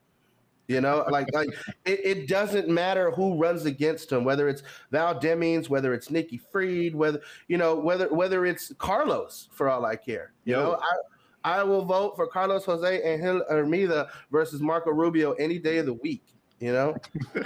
You know, like like it, it, doesn't matter who runs against him, whether it's Val Demings, whether it's Nikki Fried, whether you know, whether whether it's Carlos, for all I care. You Yo. know, I I will vote for Carlos Jose Angel Armida versus Marco Rubio any day of the week. You know,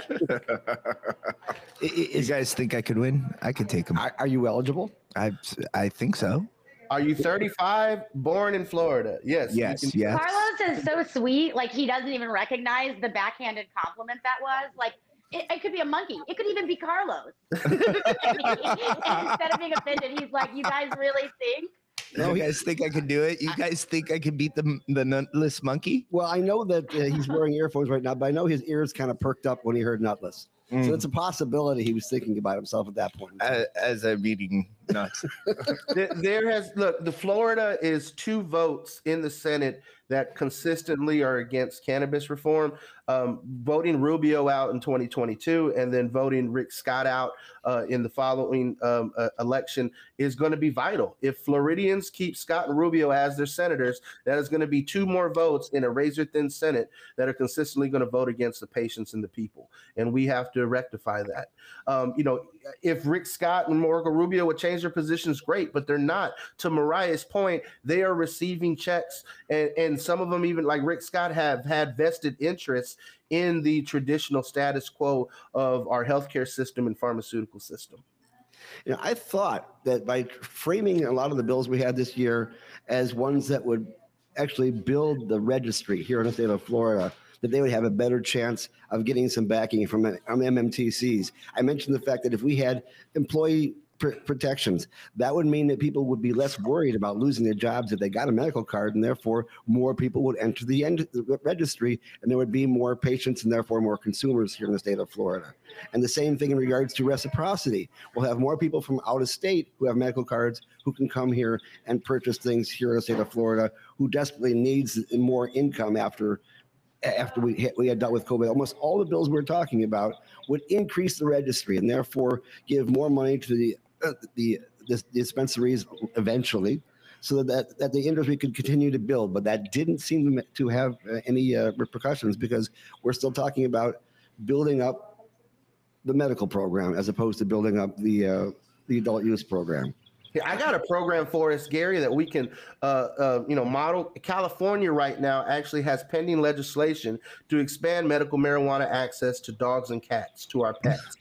you guys think I could win? I could take him. Are, are you eligible? I I think so. Are you 35, born in Florida? Yes. Yes. Yes. Carlos is so sweet. Like he doesn't even recognize the backhanded compliment that was. Like it, it could be a monkey. It could even be Carlos. Instead of being offended, he's like, "You guys really think?" No, you guys think I could do it? You guys think I could beat the the nutless monkey? Well, I know that uh, he's wearing earphones right now, but I know his ears kind of perked up when he heard nutless. Mm. So it's a possibility he was thinking about himself at that point. As, as I'm nuts. there has look. The Florida is two votes in the Senate that consistently are against cannabis reform. Um, voting Rubio out in 2022 and then voting Rick Scott out uh, in the following um, uh, election is going to be vital. If Floridians keep Scott and Rubio as their senators, that is going to be two more votes in a razor thin Senate that are consistently going to vote against the patients and the people. And we have to rectify that. Um, you know, if Rick Scott and Marco Rubio would change their positions, great, but they're not. To Moriah's point, they are receiving checks, and, and some of them, even like Rick Scott, have had vested interests in the traditional status quo of our healthcare system and pharmaceutical system. You know, I thought that by framing a lot of the bills we had this year as ones that would actually build the registry here in the state of Florida, that they would have a better chance of getting some backing from, from MMTCs. I mentioned the fact that if we had employee pr- protections, that would mean that people would be less worried about losing their jobs if they got a medical card, and therefore more people would enter the, end, the registry, and there would be more patients and therefore more consumers here in the state of Florida. And the same thing in regards to reciprocity. We'll have more people from out of state who have medical cards who can come here and purchase things here in the state of Florida who desperately needs more income after after we hit, we had dealt with COVID, almost all the bills we are talking about would increase the registry and therefore give more money to the the, the dispensaries eventually, so that that the industry could continue to build. But that didn't seem to have uh, any uh, repercussions because we're still talking about building up the medical program as opposed to building up the uh, the adult use program. I got a program for us, Gary, that we can, uh, uh, you know, model. California right now actually has pending legislation to expand medical marijuana access to dogs and cats, to our pets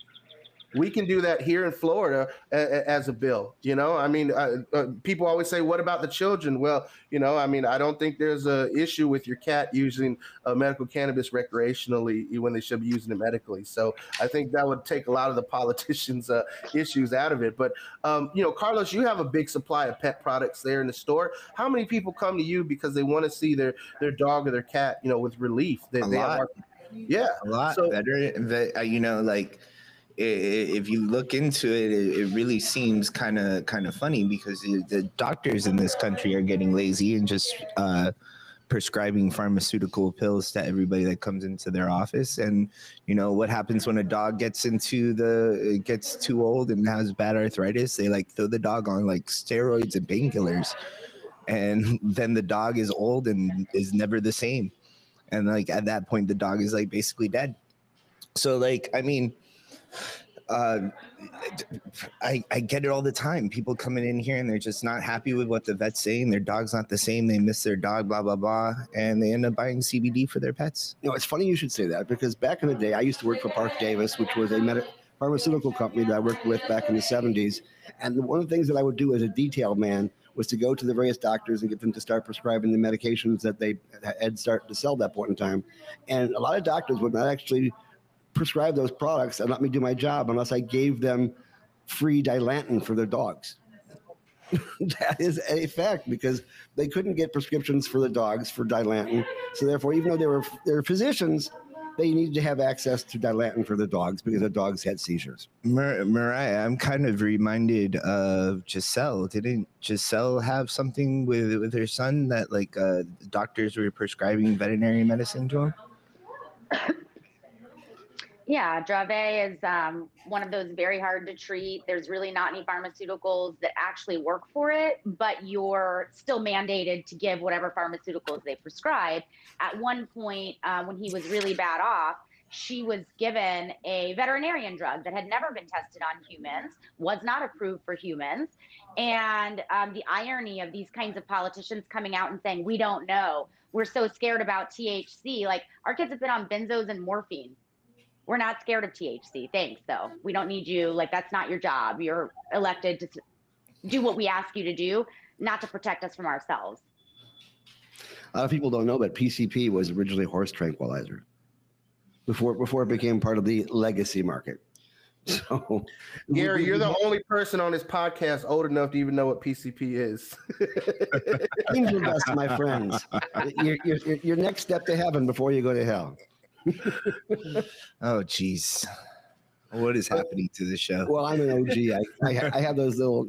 we can do that here in Florida as a bill. You know, I mean, uh, uh, people always say, "What about the children?" Well, you know, I mean, I don't think there's a issue with your cat using uh, medical cannabis recreationally when they should be using it medically. So I think that would take a lot of the politicians' uh, issues out of it. But um, you know, Carlos, you have a big supply of pet products there in the store. How many people come to you because they want to see their their dog or their cat, you know, with relief? They, a they lot. Have, yeah, a lot so, better. Uh, you know, like if you look into it, it, really seems kind of kind of funny because the doctors in this country are getting lazy and just uh, prescribing pharmaceutical pills to everybody that comes into their office. And you know what happens when a dog gets into the gets too old and has bad arthritis? They like throw the dog on like steroids and painkillers, and then the dog is old and is never the same. And like at that point, the dog is like basically dead. So like I mean uh, I, I get it all the time. People coming in here and they're just not happy with what the vet's saying. Their dog's not the same. They miss their dog, blah, blah, blah. And they end up buying CBD for their pets. You know, it's funny you should say that because back in the day, I used to work for Parke-Davis, which was a pharmaceutical company that I worked with back in the 70s. And one of the things that I would do as a detail man was to go to the various doctors and get them to start prescribing the medications that they had started to sell that point in time. And a lot of doctors would not actually – prescribe those products and let me do my job unless I gave them free Dilantin for their dogs. that is a fact because they couldn't get prescriptions for the dogs for Dilantin. So therefore, even though they were they were physicians, they needed to have access to Dilantin for the dogs because the dogs had seizures. Mar- Moriah, I'm kind of reminded of Giselle. Didn't Giselle have something with with her son that like uh, doctors were prescribing veterinary medicine to him? Yeah, Dravet is um, one of those very hard to treat. There's really not any pharmaceuticals that actually work for it, but you're still mandated to give whatever pharmaceuticals they prescribe. At one point, uh, when he was really bad off, she was given a veterinarian drug that had never been tested on humans, was not approved for humans. And um, the irony of these kinds of politicians coming out and saying, we don't know, we're so scared about THC. Like our kids have been on benzos and morphine. We're not scared of THC. Thanks, though. We don't need you. Like, that's not your job. You're elected to do what we ask you to do, not to protect us from ourselves. A lot of people don't know, but PCP was originally horse tranquilizer before before it became part of the legacy market. So, Gary, you're the only person on this podcast old enough to even know what PCP is. Angel dust, my friends. Your, your, your next step to heaven before you go to hell. Oh, jeez. What is happening to the show? Well, I'm an OG. I, I, I have those little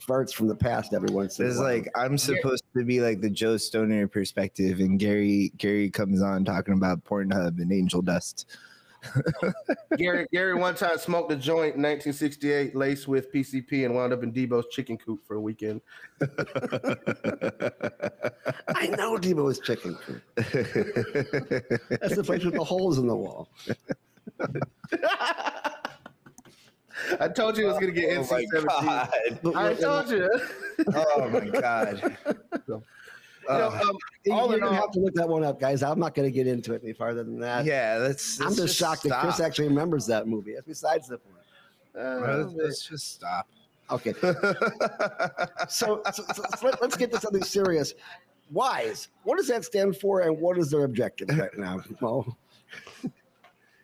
farts from the past every once in a while. It's like I'm supposed to be like the Joe Stoner perspective, and Gary Gary comes on talking about Pornhub and Angel Dust. Gary Gary one time smoked a joint in 1968 laced with PCP and wound up in Debo's chicken coop for a weekend. I know Debo's chicken coop. That's the place with the holes in the wall. I told you it was going to get oh my NC-17. I told you. Oh my god! You know, Uh, um, You- all You're in gonna all, have to look that one up, guys. I'm not going to get into it any farther than that. yeah, let's. I'm just shocked that Chris actually remembers that movie. That's besides the point. uh, Let's, let's just stop. Okay, so, so, so let, us get to something serious. WISE. What does that stand for, and what is their objective right now? Mo?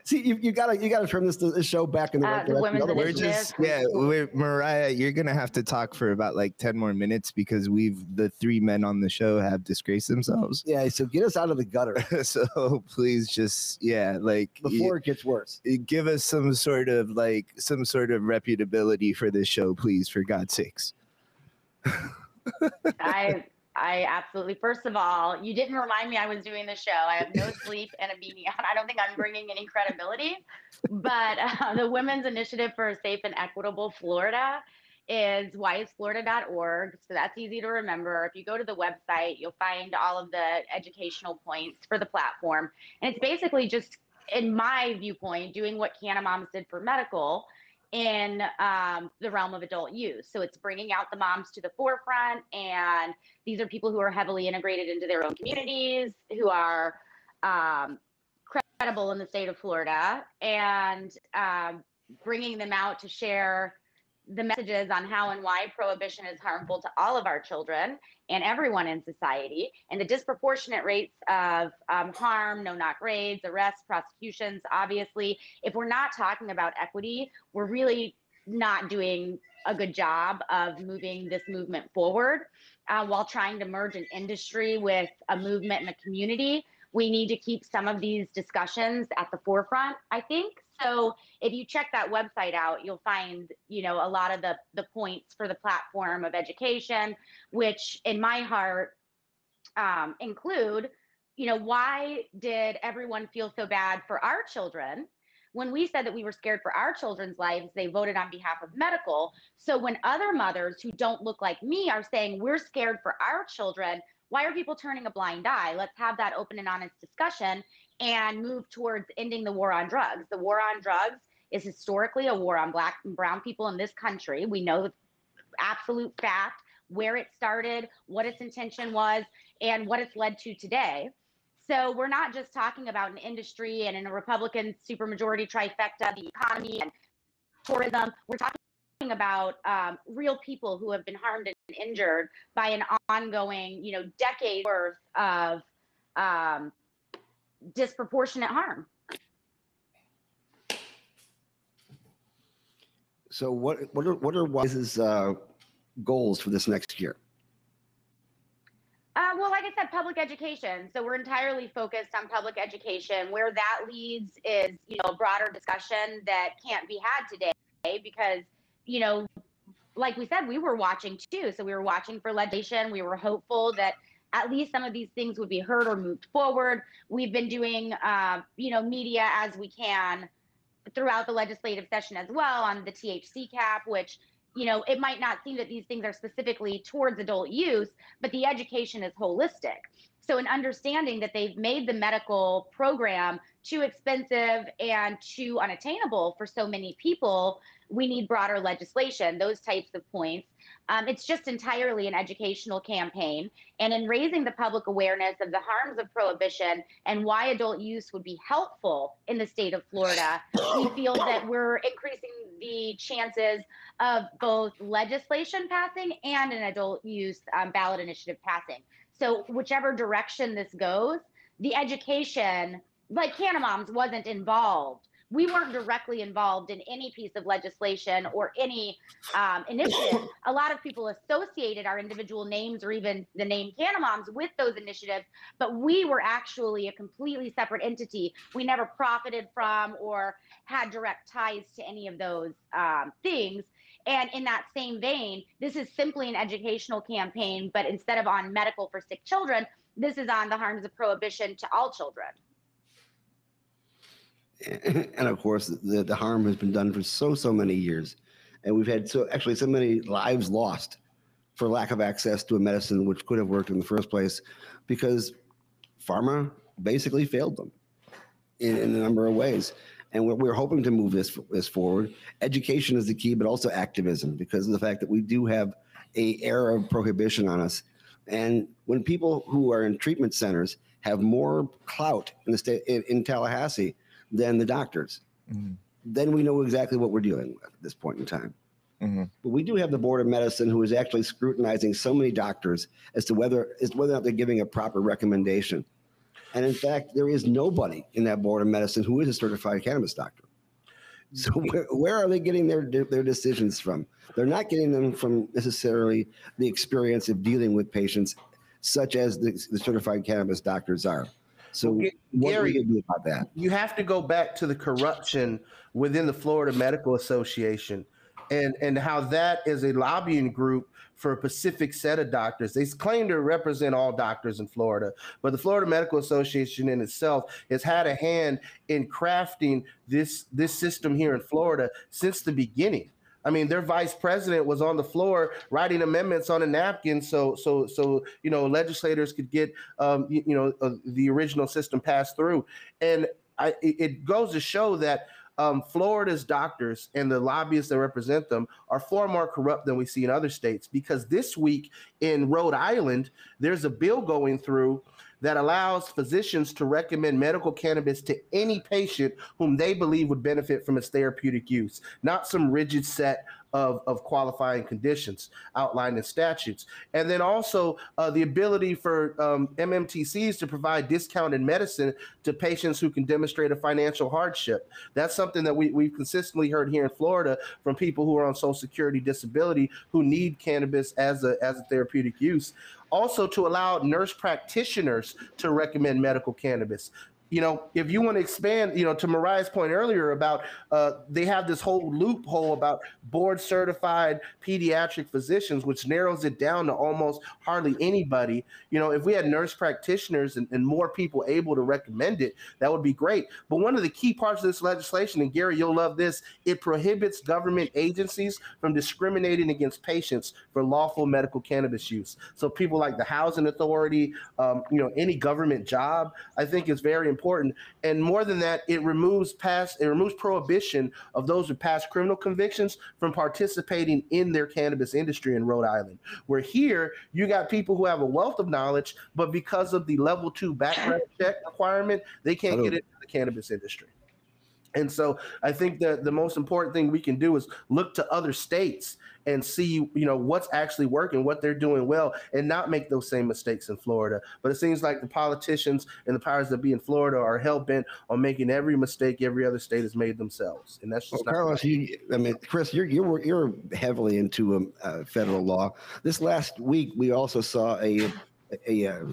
See, you, you gotta you gotta turn this, this show back in the Uh, right the direction. women's We're just yeah, we're Moriah. You're gonna have to talk for about like ten more minutes because we've the three men on the show have disgraced themselves. yeah. So get us out of the gutter so please just yeah, like y- before it gets worse. give us some sort of like some sort of reputability for this show, please, for God's sakes. I I absolutely. First of all, you didn't remind me I was doing the show. I have no sleep and a beanie on. I don't think I'm bringing any credibility. But uh, the Women's Initiative for a Safe and Equitable Florida is wiseflorida.org. So that's easy to remember. If you go to the website, you'll find all of the educational points for the platform. And it's basically just, in my viewpoint, doing what Cannamoms did for medical in um, the realm of adult use. So it's bringing out the moms to the forefront, and these are people who are heavily integrated into their own communities, who are um, credible in the state of Florida, and um, bringing them out to share the messages on how and why prohibition is harmful to all of our children and everyone in society, and the disproportionate rates of um, harm, no knock raids, arrests, prosecutions. Obviously, if we're not talking about equity, we're really not doing a good job of moving this movement forward uh, while trying to merge an industry with a movement and a community. We need to keep some of these discussions at the forefront, I think. So if you check that website out, you'll find, you know, a lot of the the points for the platform of education, which in my heart um, include, you know, why did everyone feel so bad for our children? When we said that we were scared for our children's lives, they voted on behalf of medical. So when other mothers who don't look like me are saying we're scared for our children, why are people turning a blind eye? Let's have that open and honest discussion and move towards ending the war on drugs. The war on drugs is historically a war on black and brown people in this country. We know the absolute fact, where it started, what its intention was, and what it's led to today. So we're not just talking about an industry and in a Republican supermajority trifecta, the economy and tourism. We're talking about um, real people who have been harmed injured by an ongoing, you know, decade worth of um, disproportionate harm. So what what are what are Wise's uh, goals for this next year? Uh, well, like I said, public education. So we're entirely focused on public education. Where that leads is, you know, a broader discussion that can't be had today because, you know, like we said, we were watching too. So we were watching for legislation. We were hopeful that at least some of these things would be heard or moved forward. We've been doing, uh, you know, media as we can throughout the legislative session as well on the THC cap, which you know, it might not seem that these things are specifically towards adult use, but the education is holistic. So, in understanding that they've made the medical program too expensive and too unattainable for so many people, we need broader legislation, those types of points. Um, it's just entirely an educational campaign. And in raising the public awareness of the harms of prohibition and why adult use would be helpful in the state of Florida, we feel that we're increasing the chances of both legislation passing and an adult use um, ballot initiative passing. So, whichever direction this goes, the education, like Cannamoms, wasn't involved we weren't directly involved in any piece of legislation or any um, initiative. A lot of people associated our individual names or even the name Cannamoms with those initiatives, but we were actually a completely separate entity. We never profited from or had direct ties to any of those um, things. And in that same vein, this is simply an educational campaign, but instead of on medical for sick children, this is on the harms of prohibition to all children. and of course, the, the harm has been done for so, so many years. And we've had so actually so many lives lost for lack of access to a medicine which could have worked in the first place because pharma basically failed them in, in a number of ways. And we're, we're hoping to move this, this forward. Education is the key, but also activism because of the fact that we do have a era of prohibition on us. And when people who are in treatment centers have more clout in the state in, in Tallahassee than the doctors. Mm-hmm. Then we know exactly what we're dealing with at this point in time. Mm-hmm. But we do have the board of medicine who is actually scrutinizing so many doctors as to whether as whether or not they're giving a proper recommendation. And in fact, there is nobody in that board of medicine who is a certified cannabis doctor. So where, where are they getting their their decisions from? They're not getting them from necessarily the experience of dealing with patients, such as the, the certified cannabis doctors are. So well, what Gary, do you do about that? You have to go back to the corruption within the Florida Medical Association and and how that is a lobbying group for a specific set of doctors. They claim to represent all doctors in Florida, but the Florida Medical Association in itself has had a hand in crafting this this system here in Florida since the beginning. I mean, their vice president was on the floor writing amendments on a napkin, so so so you know legislators could get um, you, you, know uh, the original system passed through, and I, it goes to show that um, Florida's doctors and the lobbyists that represent them are far more corrupt than we see in other states. Because this week in Rhode Island, there's a bill going through that allows physicians to recommend medical cannabis to any patient whom they believe would benefit from its therapeutic use, not some rigid set of, of qualifying conditions outlined in statutes. And then also uh, the ability for um, MMTCs to provide discounted medicine to patients who can demonstrate a financial hardship. That's something that we, we've consistently heard here in Florida from people who are on Social Security disability who need cannabis as a, as a therapeutic use also to allow nurse practitioners to recommend medical cannabis you know, if you want to expand, you know, to Moriah's point earlier about uh, they have this whole loophole about board certified pediatric physicians, which narrows it down to almost hardly anybody. You know, if we had nurse practitioners and, and more people able to recommend it, that would be great. But one of the key parts of this legislation, and Gary, you'll love this, it prohibits government agencies from discriminating against patients for lawful medical cannabis use. So people like the Housing Authority, um, you know, any government job, I think is very important important. And more than that, it removes past it removes prohibition of those with past criminal convictions from participating in their cannabis industry in Rhode Island. Where here you got people who have a wealth of knowledge, but because of the level two background check requirement, they can't get into the cannabis industry. And so I think that the most important thing we can do is look to other states and see, you know, what's actually working, what they're doing well, and not make those same mistakes in Florida. But it seems like the politicians and the powers that be in Florida are hell bent on making every mistake every other state has made themselves, and that's just well, Carlos. Right. You, I mean, Chris, you're you're you're heavily into um, uh, federal law. This last week, we also saw a a, a, a uh,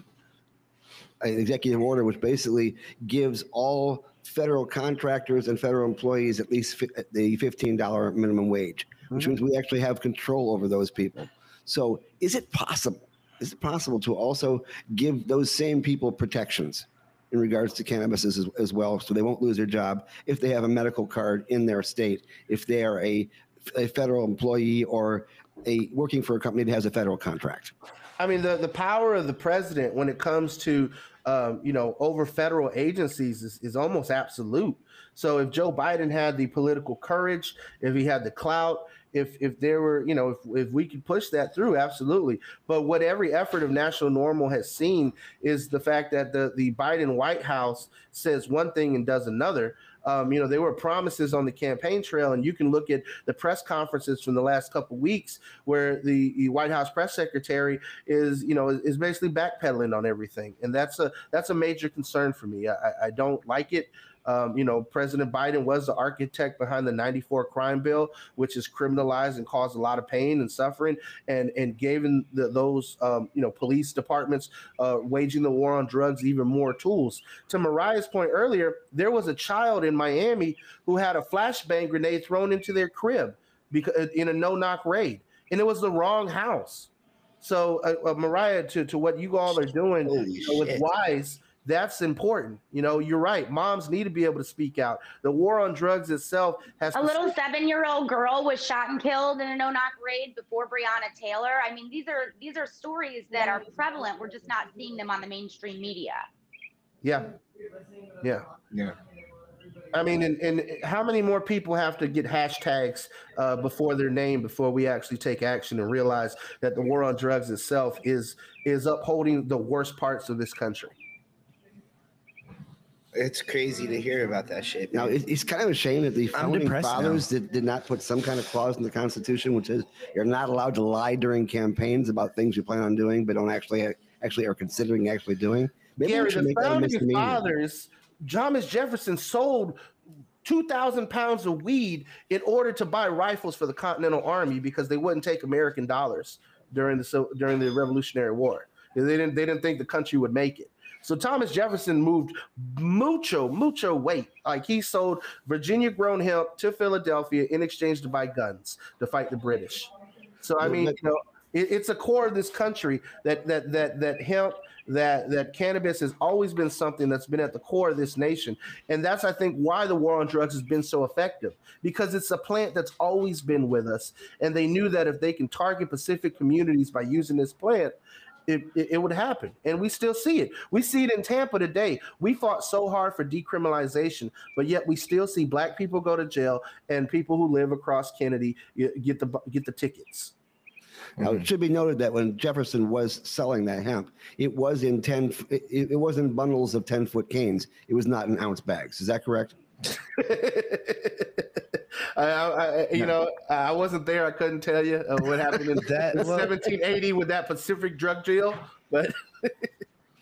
an executive order which basically gives all federal contractors and federal employees at least the $15 minimum wage, which mm-hmm. means we actually have control over those people. So, is it possible? Is it possible to also give those same people protections in regards to cannabis as, as well, so they won't lose their job if they have a medical card in their state, if they are a, a federal employee or a working for a company that has a federal contract. I mean, the, the power of the president when it comes to, um, you know, over federal agencies is, is almost absolute. So if Joe Biden had the political courage, if he had the clout, if if there were, you know, if, if we could push that through, absolutely. But what every effort of National NORML has seen is the fact that the, the Biden White House says one thing and does another. Um, you know, there were promises on the campaign trail, and you can look at the press conferences from the last couple weeks where the, the, White House press secretary is, you know, is, basically backpedaling on everything, and that's a that's a major concern for me. I, I don't like it. Um, you know, President Biden was the architect behind the 94 crime bill, which is criminalized and caused a lot of pain and suffering, and and giving the, those um, you know police departments uh, waging the war on drugs even more tools. To Moriah's point earlier, there was a child in Miami who had a flashbang grenade thrown into their crib because in a no-knock raid, and it was the wrong house. So, uh, uh, Moriah, to, to what you all are doing you know, with Wise, that's important. You know, you're right. Moms need to be able to speak out. The war on drugs itself has a little seven year old girl was shot and killed in a no knock raid before Breonna Taylor. I mean, these are these are stories that are prevalent. We're just not seeing them on the mainstream media. Yeah. Yeah. Yeah. I mean, and, and how many more people have to get hashtags uh, before their name before we actually take action and realize that the war on drugs itself is is upholding the worst parts of this country? It's crazy to hear about that shit. Now it's kind of a shame that the founding fathers did, did not put some kind of clause in the Constitution, which is you're not allowed to lie during campaigns about things you plan on doing, but don't actually actually are considering actually doing. Maybe Gary, the founding fathers, Thomas Jefferson sold 2,000 pounds of weed in order to buy rifles for the Continental Army because they wouldn't take American dollars during the during the Revolutionary War. They didn't they didn't think the country would make it. So Thomas Jefferson moved mucho, mucho weight. Like he sold Virginia grown hemp to Philadelphia in exchange to buy guns to fight the British. So I mean, you know, it, it's a core of this country that that that that hemp that that cannabis has always been something that's been at the core of this nation and that's i think why the war on drugs has been so effective because it's a plant that's always been with us and they knew that if they can target pacific communities by using this plant it, it, it, would happen. And we still see it. We see it in Tampa today. We fought so hard for decriminalization, but yet we still see black people go to jail and people who live across Kennedy get the get the tickets. Now, it mm-hmm. should be noted that when Jefferson was selling that hemp, it was in 10, it, it was in bundles of 10 foot canes. It was not in ounce bags. Is that correct? I, I, you know, I wasn't there. I couldn't tell you uh, what happened in that, 1780 with that Pacific drug deal, but.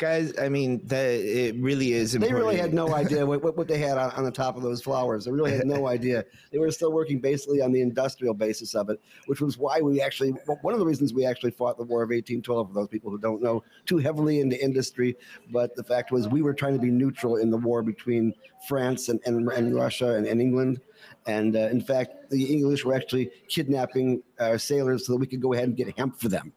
guys i mean that it really is important. they really had no idea what, what, they had on, on, the top of those flowers they really had no idea they were still working basically on the industrial basis of it which was why we actually one of the reasons we actually fought the war of 1812 for those people who don't know too heavily into industry but the fact was we were trying to be neutral in the war between france and, and, and russia and, and england and uh, in fact, the English were actually kidnapping uh, sailors so that we could go ahead and get hemp for them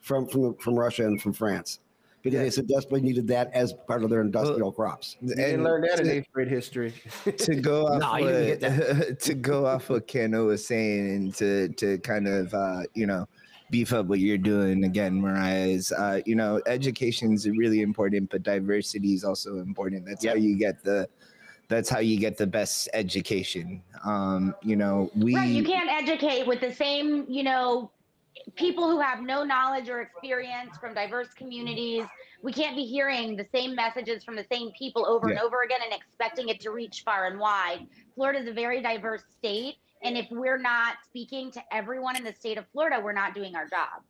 from from, from Russia and from France. Because yeah. they so desperately needed that as part of their industrial well, crops. You didn't learn that in eighth grade history. to go off no, what, to go off what Kano was saying and to to kind of uh, you know beef up what you're doing again, Moriah, is uh, you know, education is really important, but diversity is also important. That's yep. how you get the that's how you get the best education. Um, you know, we right. You can't educate with the same, you know, people who have no knowledge or experience from diverse communities. We can't be hearing the same messages from the same people over yeah. and over again and expecting it to reach far and wide. Florida is a very diverse state. And if we're not speaking to everyone in the state of Florida, we're not doing our job.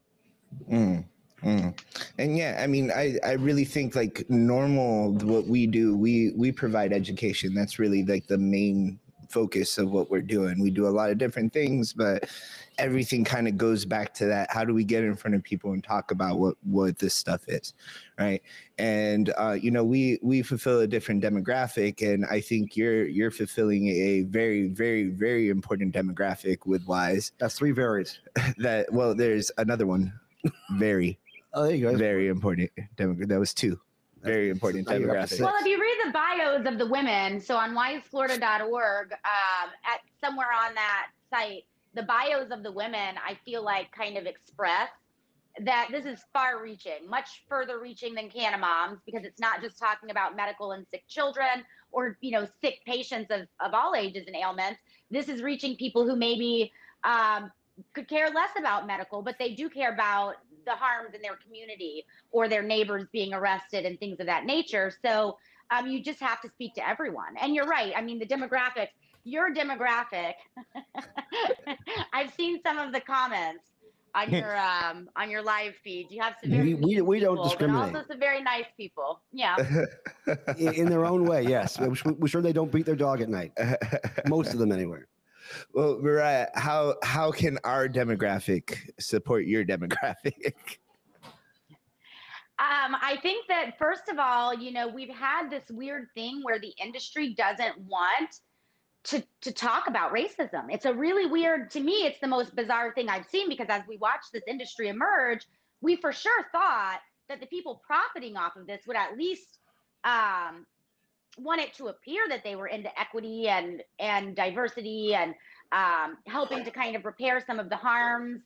Mm. Mm. And yeah, I mean, I, I really think like NORML what we do, we we provide education. That's really like the main focus of what we're doing. We do a lot of different things, but everything kind of goes back to that. How do we get in front of people and talk about what what this stuff is, right? And uh, you know, we we fulfill a different demographic, and I think you're you're fulfilling a very very very important demographic with Wise. That's three varies. that well, there's another one. Very Oh, there you go. Very important. That was two. Very important demographic. Well, if you read the bios of the women, so on wiseflorida.org, um, at somewhere on that site, the bios of the women, I feel like kind of express that this is far reaching, much further reaching than Cannamoms, because it's not just talking about medical and sick children or, you know, sick patients of, of all ages and ailments. This is reaching people who maybe um, could care less about medical, but they do care about the harms in their community or their neighbors being arrested and things of that nature. So um, you just have to speak to everyone. And you're right. I mean, the demographics, your demographic, I've seen some of the comments on your um on your live feed. You have some very we, we, we don't discriminate. also some very nice people. Yeah. in their own way, yes. We're sure they don't beat their dog at night. Most of them, anyway. Well, Moriah, how how can our demographic support your demographic? Um, I think that first of all, you know, we've had this weird thing where the industry doesn't want to to talk about racism. It's a really weird to me. It's the most bizarre thing I've seen because as we watch this industry emerge, we for sure thought that the people profiting off of this would at least um, want it to appear that they were into equity and and diversity and um, helping to kind of repair some of the harms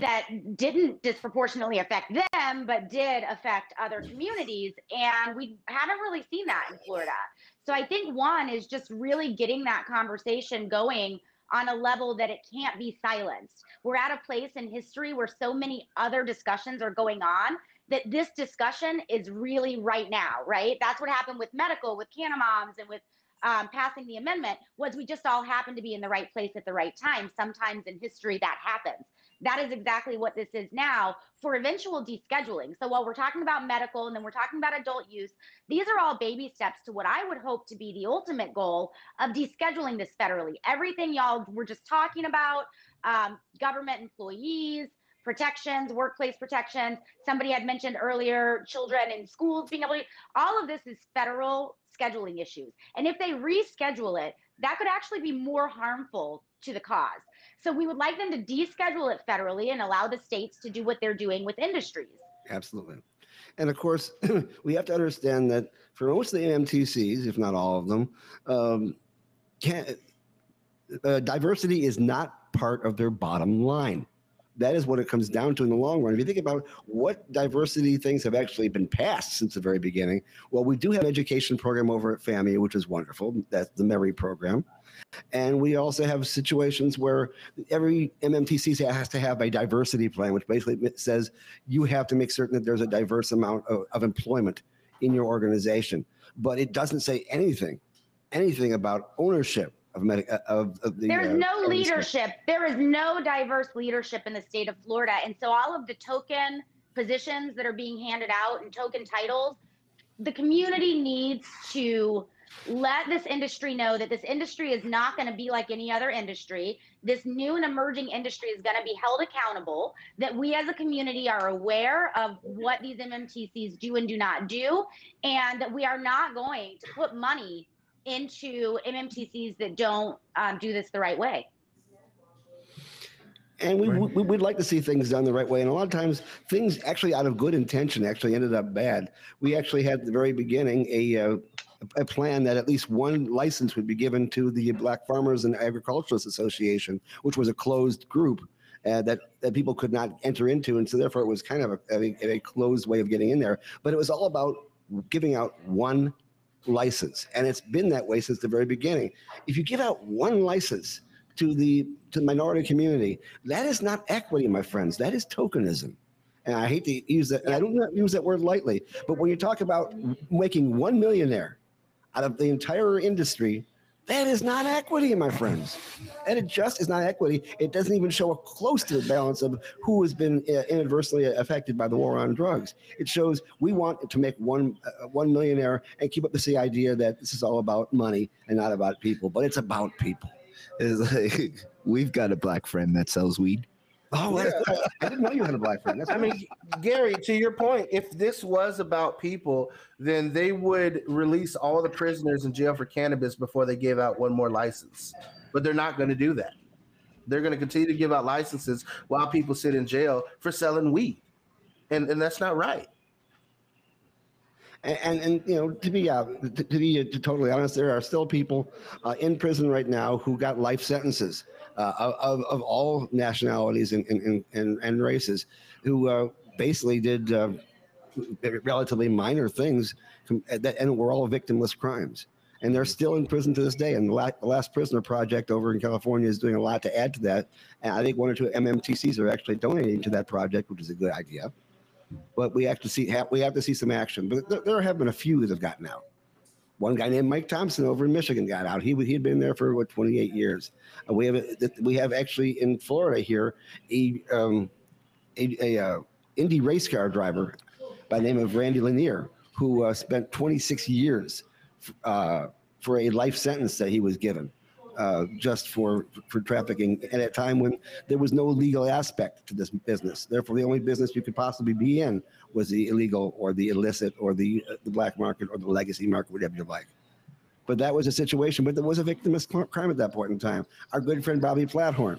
that didn't disproportionately affect them, but did affect other communities. And we haven't really seen that in Florida. So I think one is just really getting that conversation going on a level that it can't be silenced. We're at a place in history where so many other discussions are going on that this discussion is really right now, right? That's what happened with medical, with Cannamoms, and with um, passing the amendment was we just all happened to be in the right place at the right time. Sometimes in history that happens. That is exactly what this is now for eventual descheduling. So while we're talking about medical and then we're talking about adult use, these are all baby steps to what I would hope to be the ultimate goal of descheduling this federally. Everything y'all were just talking about, um, government employees, protections, workplace protections. Somebody had mentioned earlier children in schools being able to, all of this is federal scheduling issues. And if they reschedule it, that could actually be more harmful to the cause. So we would like them to deschedule it federally and allow the states to do what they're doing with industries. Absolutely. And of course, we have to understand that for most of the MTCs, if not all of them, um, can, uh, diversity is not part of their bottom line that is what it comes down to in the long run. If you think about what diversity things have actually been passed since the very beginning, well, we do have an education program over at FAMU, which is wonderful. That's the MERI program. And we also have situations where every MMTC has to have a diversity plan, which basically says you have to make certain that there's a diverse amount of, of employment in your organization. But it doesn't say anything, anything about ownership of, uh, of, of the. There's uh, no leadership. There is no diverse leadership in the state of Florida, and so all of the token positions that are being handed out and token titles, the community needs to let this industry know that this industry is not going to be like any other industry. This new and emerging industry is going to be held accountable, that we as a community are aware of what these MMTCs do and do not do, and that we are not going to put money into MMTCs that don't um, do this the right way. And we, we, would like to see things done the right way. And a lot of times, things actually out of good intention actually ended up bad. We actually had at the very beginning a, uh, a plan that at least one license would be given to the Black Farmers and Agriculturalists Association, which was a closed group. Uh, that, that people could not enter into. And so, therefore, it was kind of a, a, a closed way of getting in there. But it was all about giving out one license, and it's been that way since the very beginning. If you give out one license to the to the minority community, that is not equity, my friends. That is tokenism. And I hate to use that, and I don't use that word lightly. But when you talk about making one millionaire out of the entire industry, that is not equity, my friends. And it just is not equity. It doesn't even show a close to the balance of who has been uh, inadvertently affected by the war on drugs. It shows we want to make one uh, one millionaire and keep up this idea that this is all about money and not about people, but it's about people. It's like we've got a black friend that sells weed. Oh, yeah. I didn't know you had a black friend. That's I mean, Gary, to your point, if this was about people, then they would release all the prisoners in jail for cannabis before they gave out one more license. But they're not going to do that. They're going to continue to give out licenses while people sit in jail for selling weed, and and that's not right. And, and, and, you know to be uh, to, to be uh, totally honest, there are still people uh, in prison right now who got life sentences uh, of, of all nationalities and, and, and, and races who uh, basically did uh, relatively minor things that, and were all victimless crimes. And they're still in prison to this day. And the last, the last Prisoner Project over in California is doing a lot to add to that. And I think one or two MMTCs are actually donating to that project, which is a good idea. But we have to see have, we have to see some action. But there, there have been a few that have gotten out. One guy named Mike Thompson over in Michigan got out. He he had been there for what 28 years. Uh, we have a, we have actually in Florida here a um, a, a uh, Indy race car driver by the name of Randy Lanier who uh, spent 26 years uh, for a life sentence that he was given. Uh, just for for trafficking at a time when there was no legal aspect to this business. Therefore, the only business you could possibly be in was the illegal or the illicit or the uh, the black market or the legacy market, whatever you like. But that was a situation. But there was a victimless crime at that point in time. Our good friend Bobby Flathorn.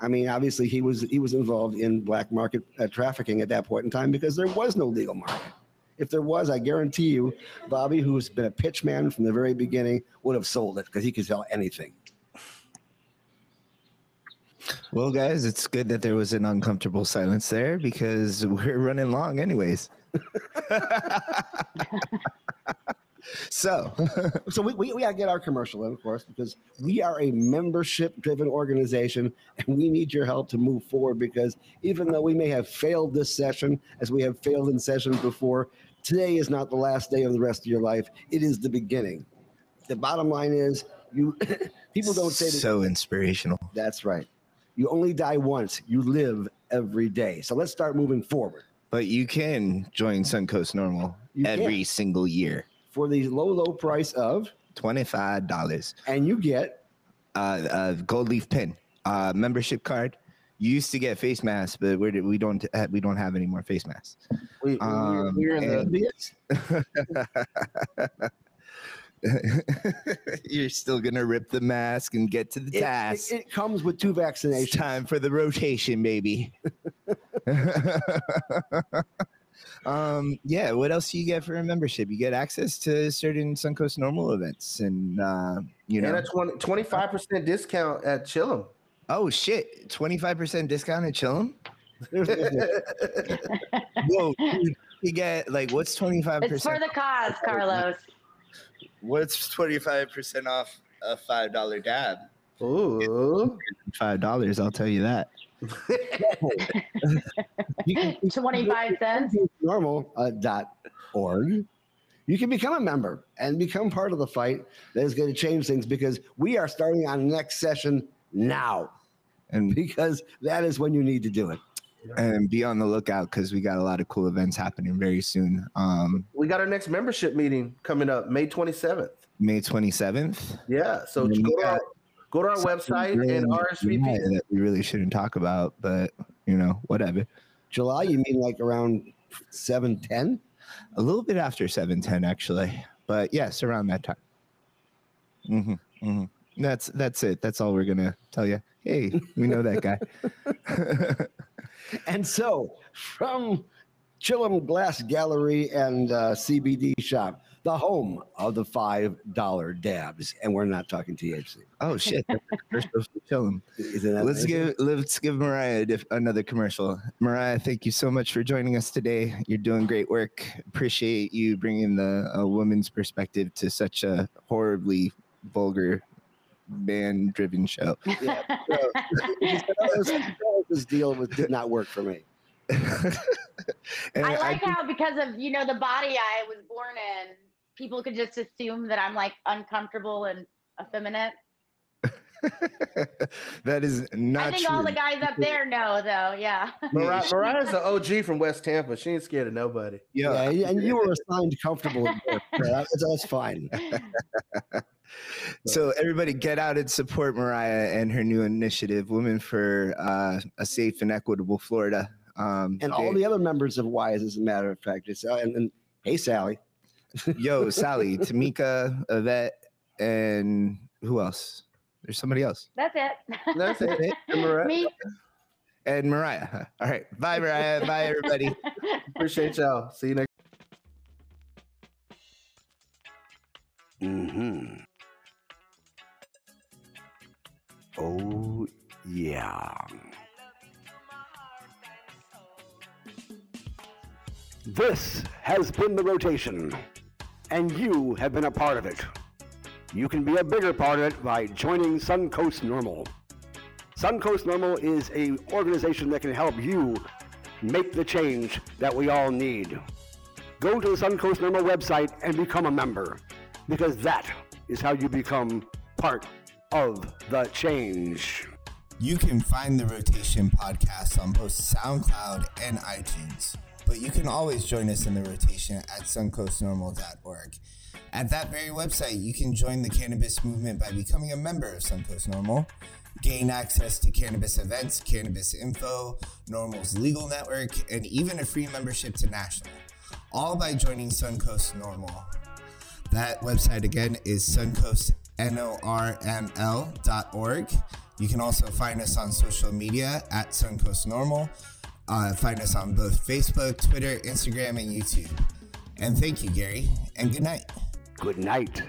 I mean, obviously he was he was involved in black market uh, trafficking at that point in time because there was no legal market. If there was, I guarantee you, Bobby, who's been a pitch man from the very beginning, would have sold it because he could sell anything. Well, guys, it's good that there was an uncomfortable silence there because we're running long, anyways. so, so we, we, we gotta get our commercial in, of course, because we are a membership driven organization and we need your help to move forward. Because even though we may have failed this session, as we have failed in sessions before, Today is not the last day of the rest of your life. It is the beginning. The bottom line is you people don't say that, so inspirational. That's right. You only die once. You live every day. So let's start moving forward. But you can join Suncoast NORML you every can. single year for the low, low price of twenty-five dollars, and you get uh, a gold leaf pin, uh, membership card, you used to get face masks, but we're, we don't we don't have any more face masks. We, um, we're in the You're still gonna rip the mask and get to the it, task. It, it, comes with two vaccinations. It's time for the rotation, baby. um, yeah. What else do you get for a membership? You get access to certain Suncoast NORML events, and uh, you know, and a 25 percent discount at Chillum. Oh shit! Twenty five percent discount at Chillum. Whoa, dude, you get like what's twenty five percent? It's for the cause, Carlos. What's twenty five percent off a five dollar dab? Ooh, five dollars. I'll tell you that. Twenty five cents. NORML uh, dot org. You can become a member and become part of the fight that is going to change things because we are starting on next session now and because that is when you need to do it and be on the lookout because we got a lot of cool events happening very soon. Um, we got our next membership meeting coming up May 27th. May 27th. Yeah. So go to, our, go to our website really and RSVP. That we really shouldn't talk about, but you know, whatever. July, you mean like around 710? A little bit after 710, actually. But yes, around that time. Mm-hmm, mm-hmm. That's that's it. That's all we're gonna tell you. Hey, we know that guy. and so, from Chillum Glass Gallery and uh, CBD Shop, the home of the five dollar dabs, and we're not talking THC. Oh shit! Chillum. Let's give let's give Moriah another commercial. Moriah, thank you so much for joining us today. You're doing great work. Appreciate you bringing the a woman's perspective to such a horribly vulgar man driven show. Yeah. So, this deal with did not work for me. I like I, how because of you know the body I was born in, people could just assume that I'm like uncomfortable and effeminate. that is not. I think true. all the guys up there know, though. Yeah. Moriah, Moriah's an OG from West Tampa. She ain't scared of nobody. Yeah, yeah and you were assigned comfortable. that's, that's fine so everybody get out and support Moriah and her new initiative, Women for uh, a Safe and Equitable Florida. Um, and they, all the other members of WISE, as a matter of fact. It's, uh, and, and hey, Sally. Yo, Sally, Tamika, Yvette, and who else? There's somebody else. That's it. That's it. And Moriah. Me. And Moriah. All right. Bye, Moriah. Bye, everybody. Appreciate y'all. See you next. Mm-hmm. Oh, Yeah. This has been the rotation, and you have been a part of it. You can be a bigger part of it by joining Suncoast NORML. Suncoast NORML is a organization that can help you make the change that we all need. Go to the Suncoast NORML website and become a member, because that is how you become part of the change. You can find the Rotation podcast on both SoundCloud and iTunes, but you can always join us in the rotation at suncoastnorml.org. At that very website, you can join the cannabis movement by becoming a member of Suncoast NORML, gain access to cannabis events, cannabis info, NORML's legal network, and even a free membership to National, all by joining Suncoast NORML. That website again is suncoastnorml.org. You can also find us on social media at Suncoast NORML. Uh, find us on both Facebook, Twitter, Instagram, and YouTube. And thank you, Gary, and good night. Good night.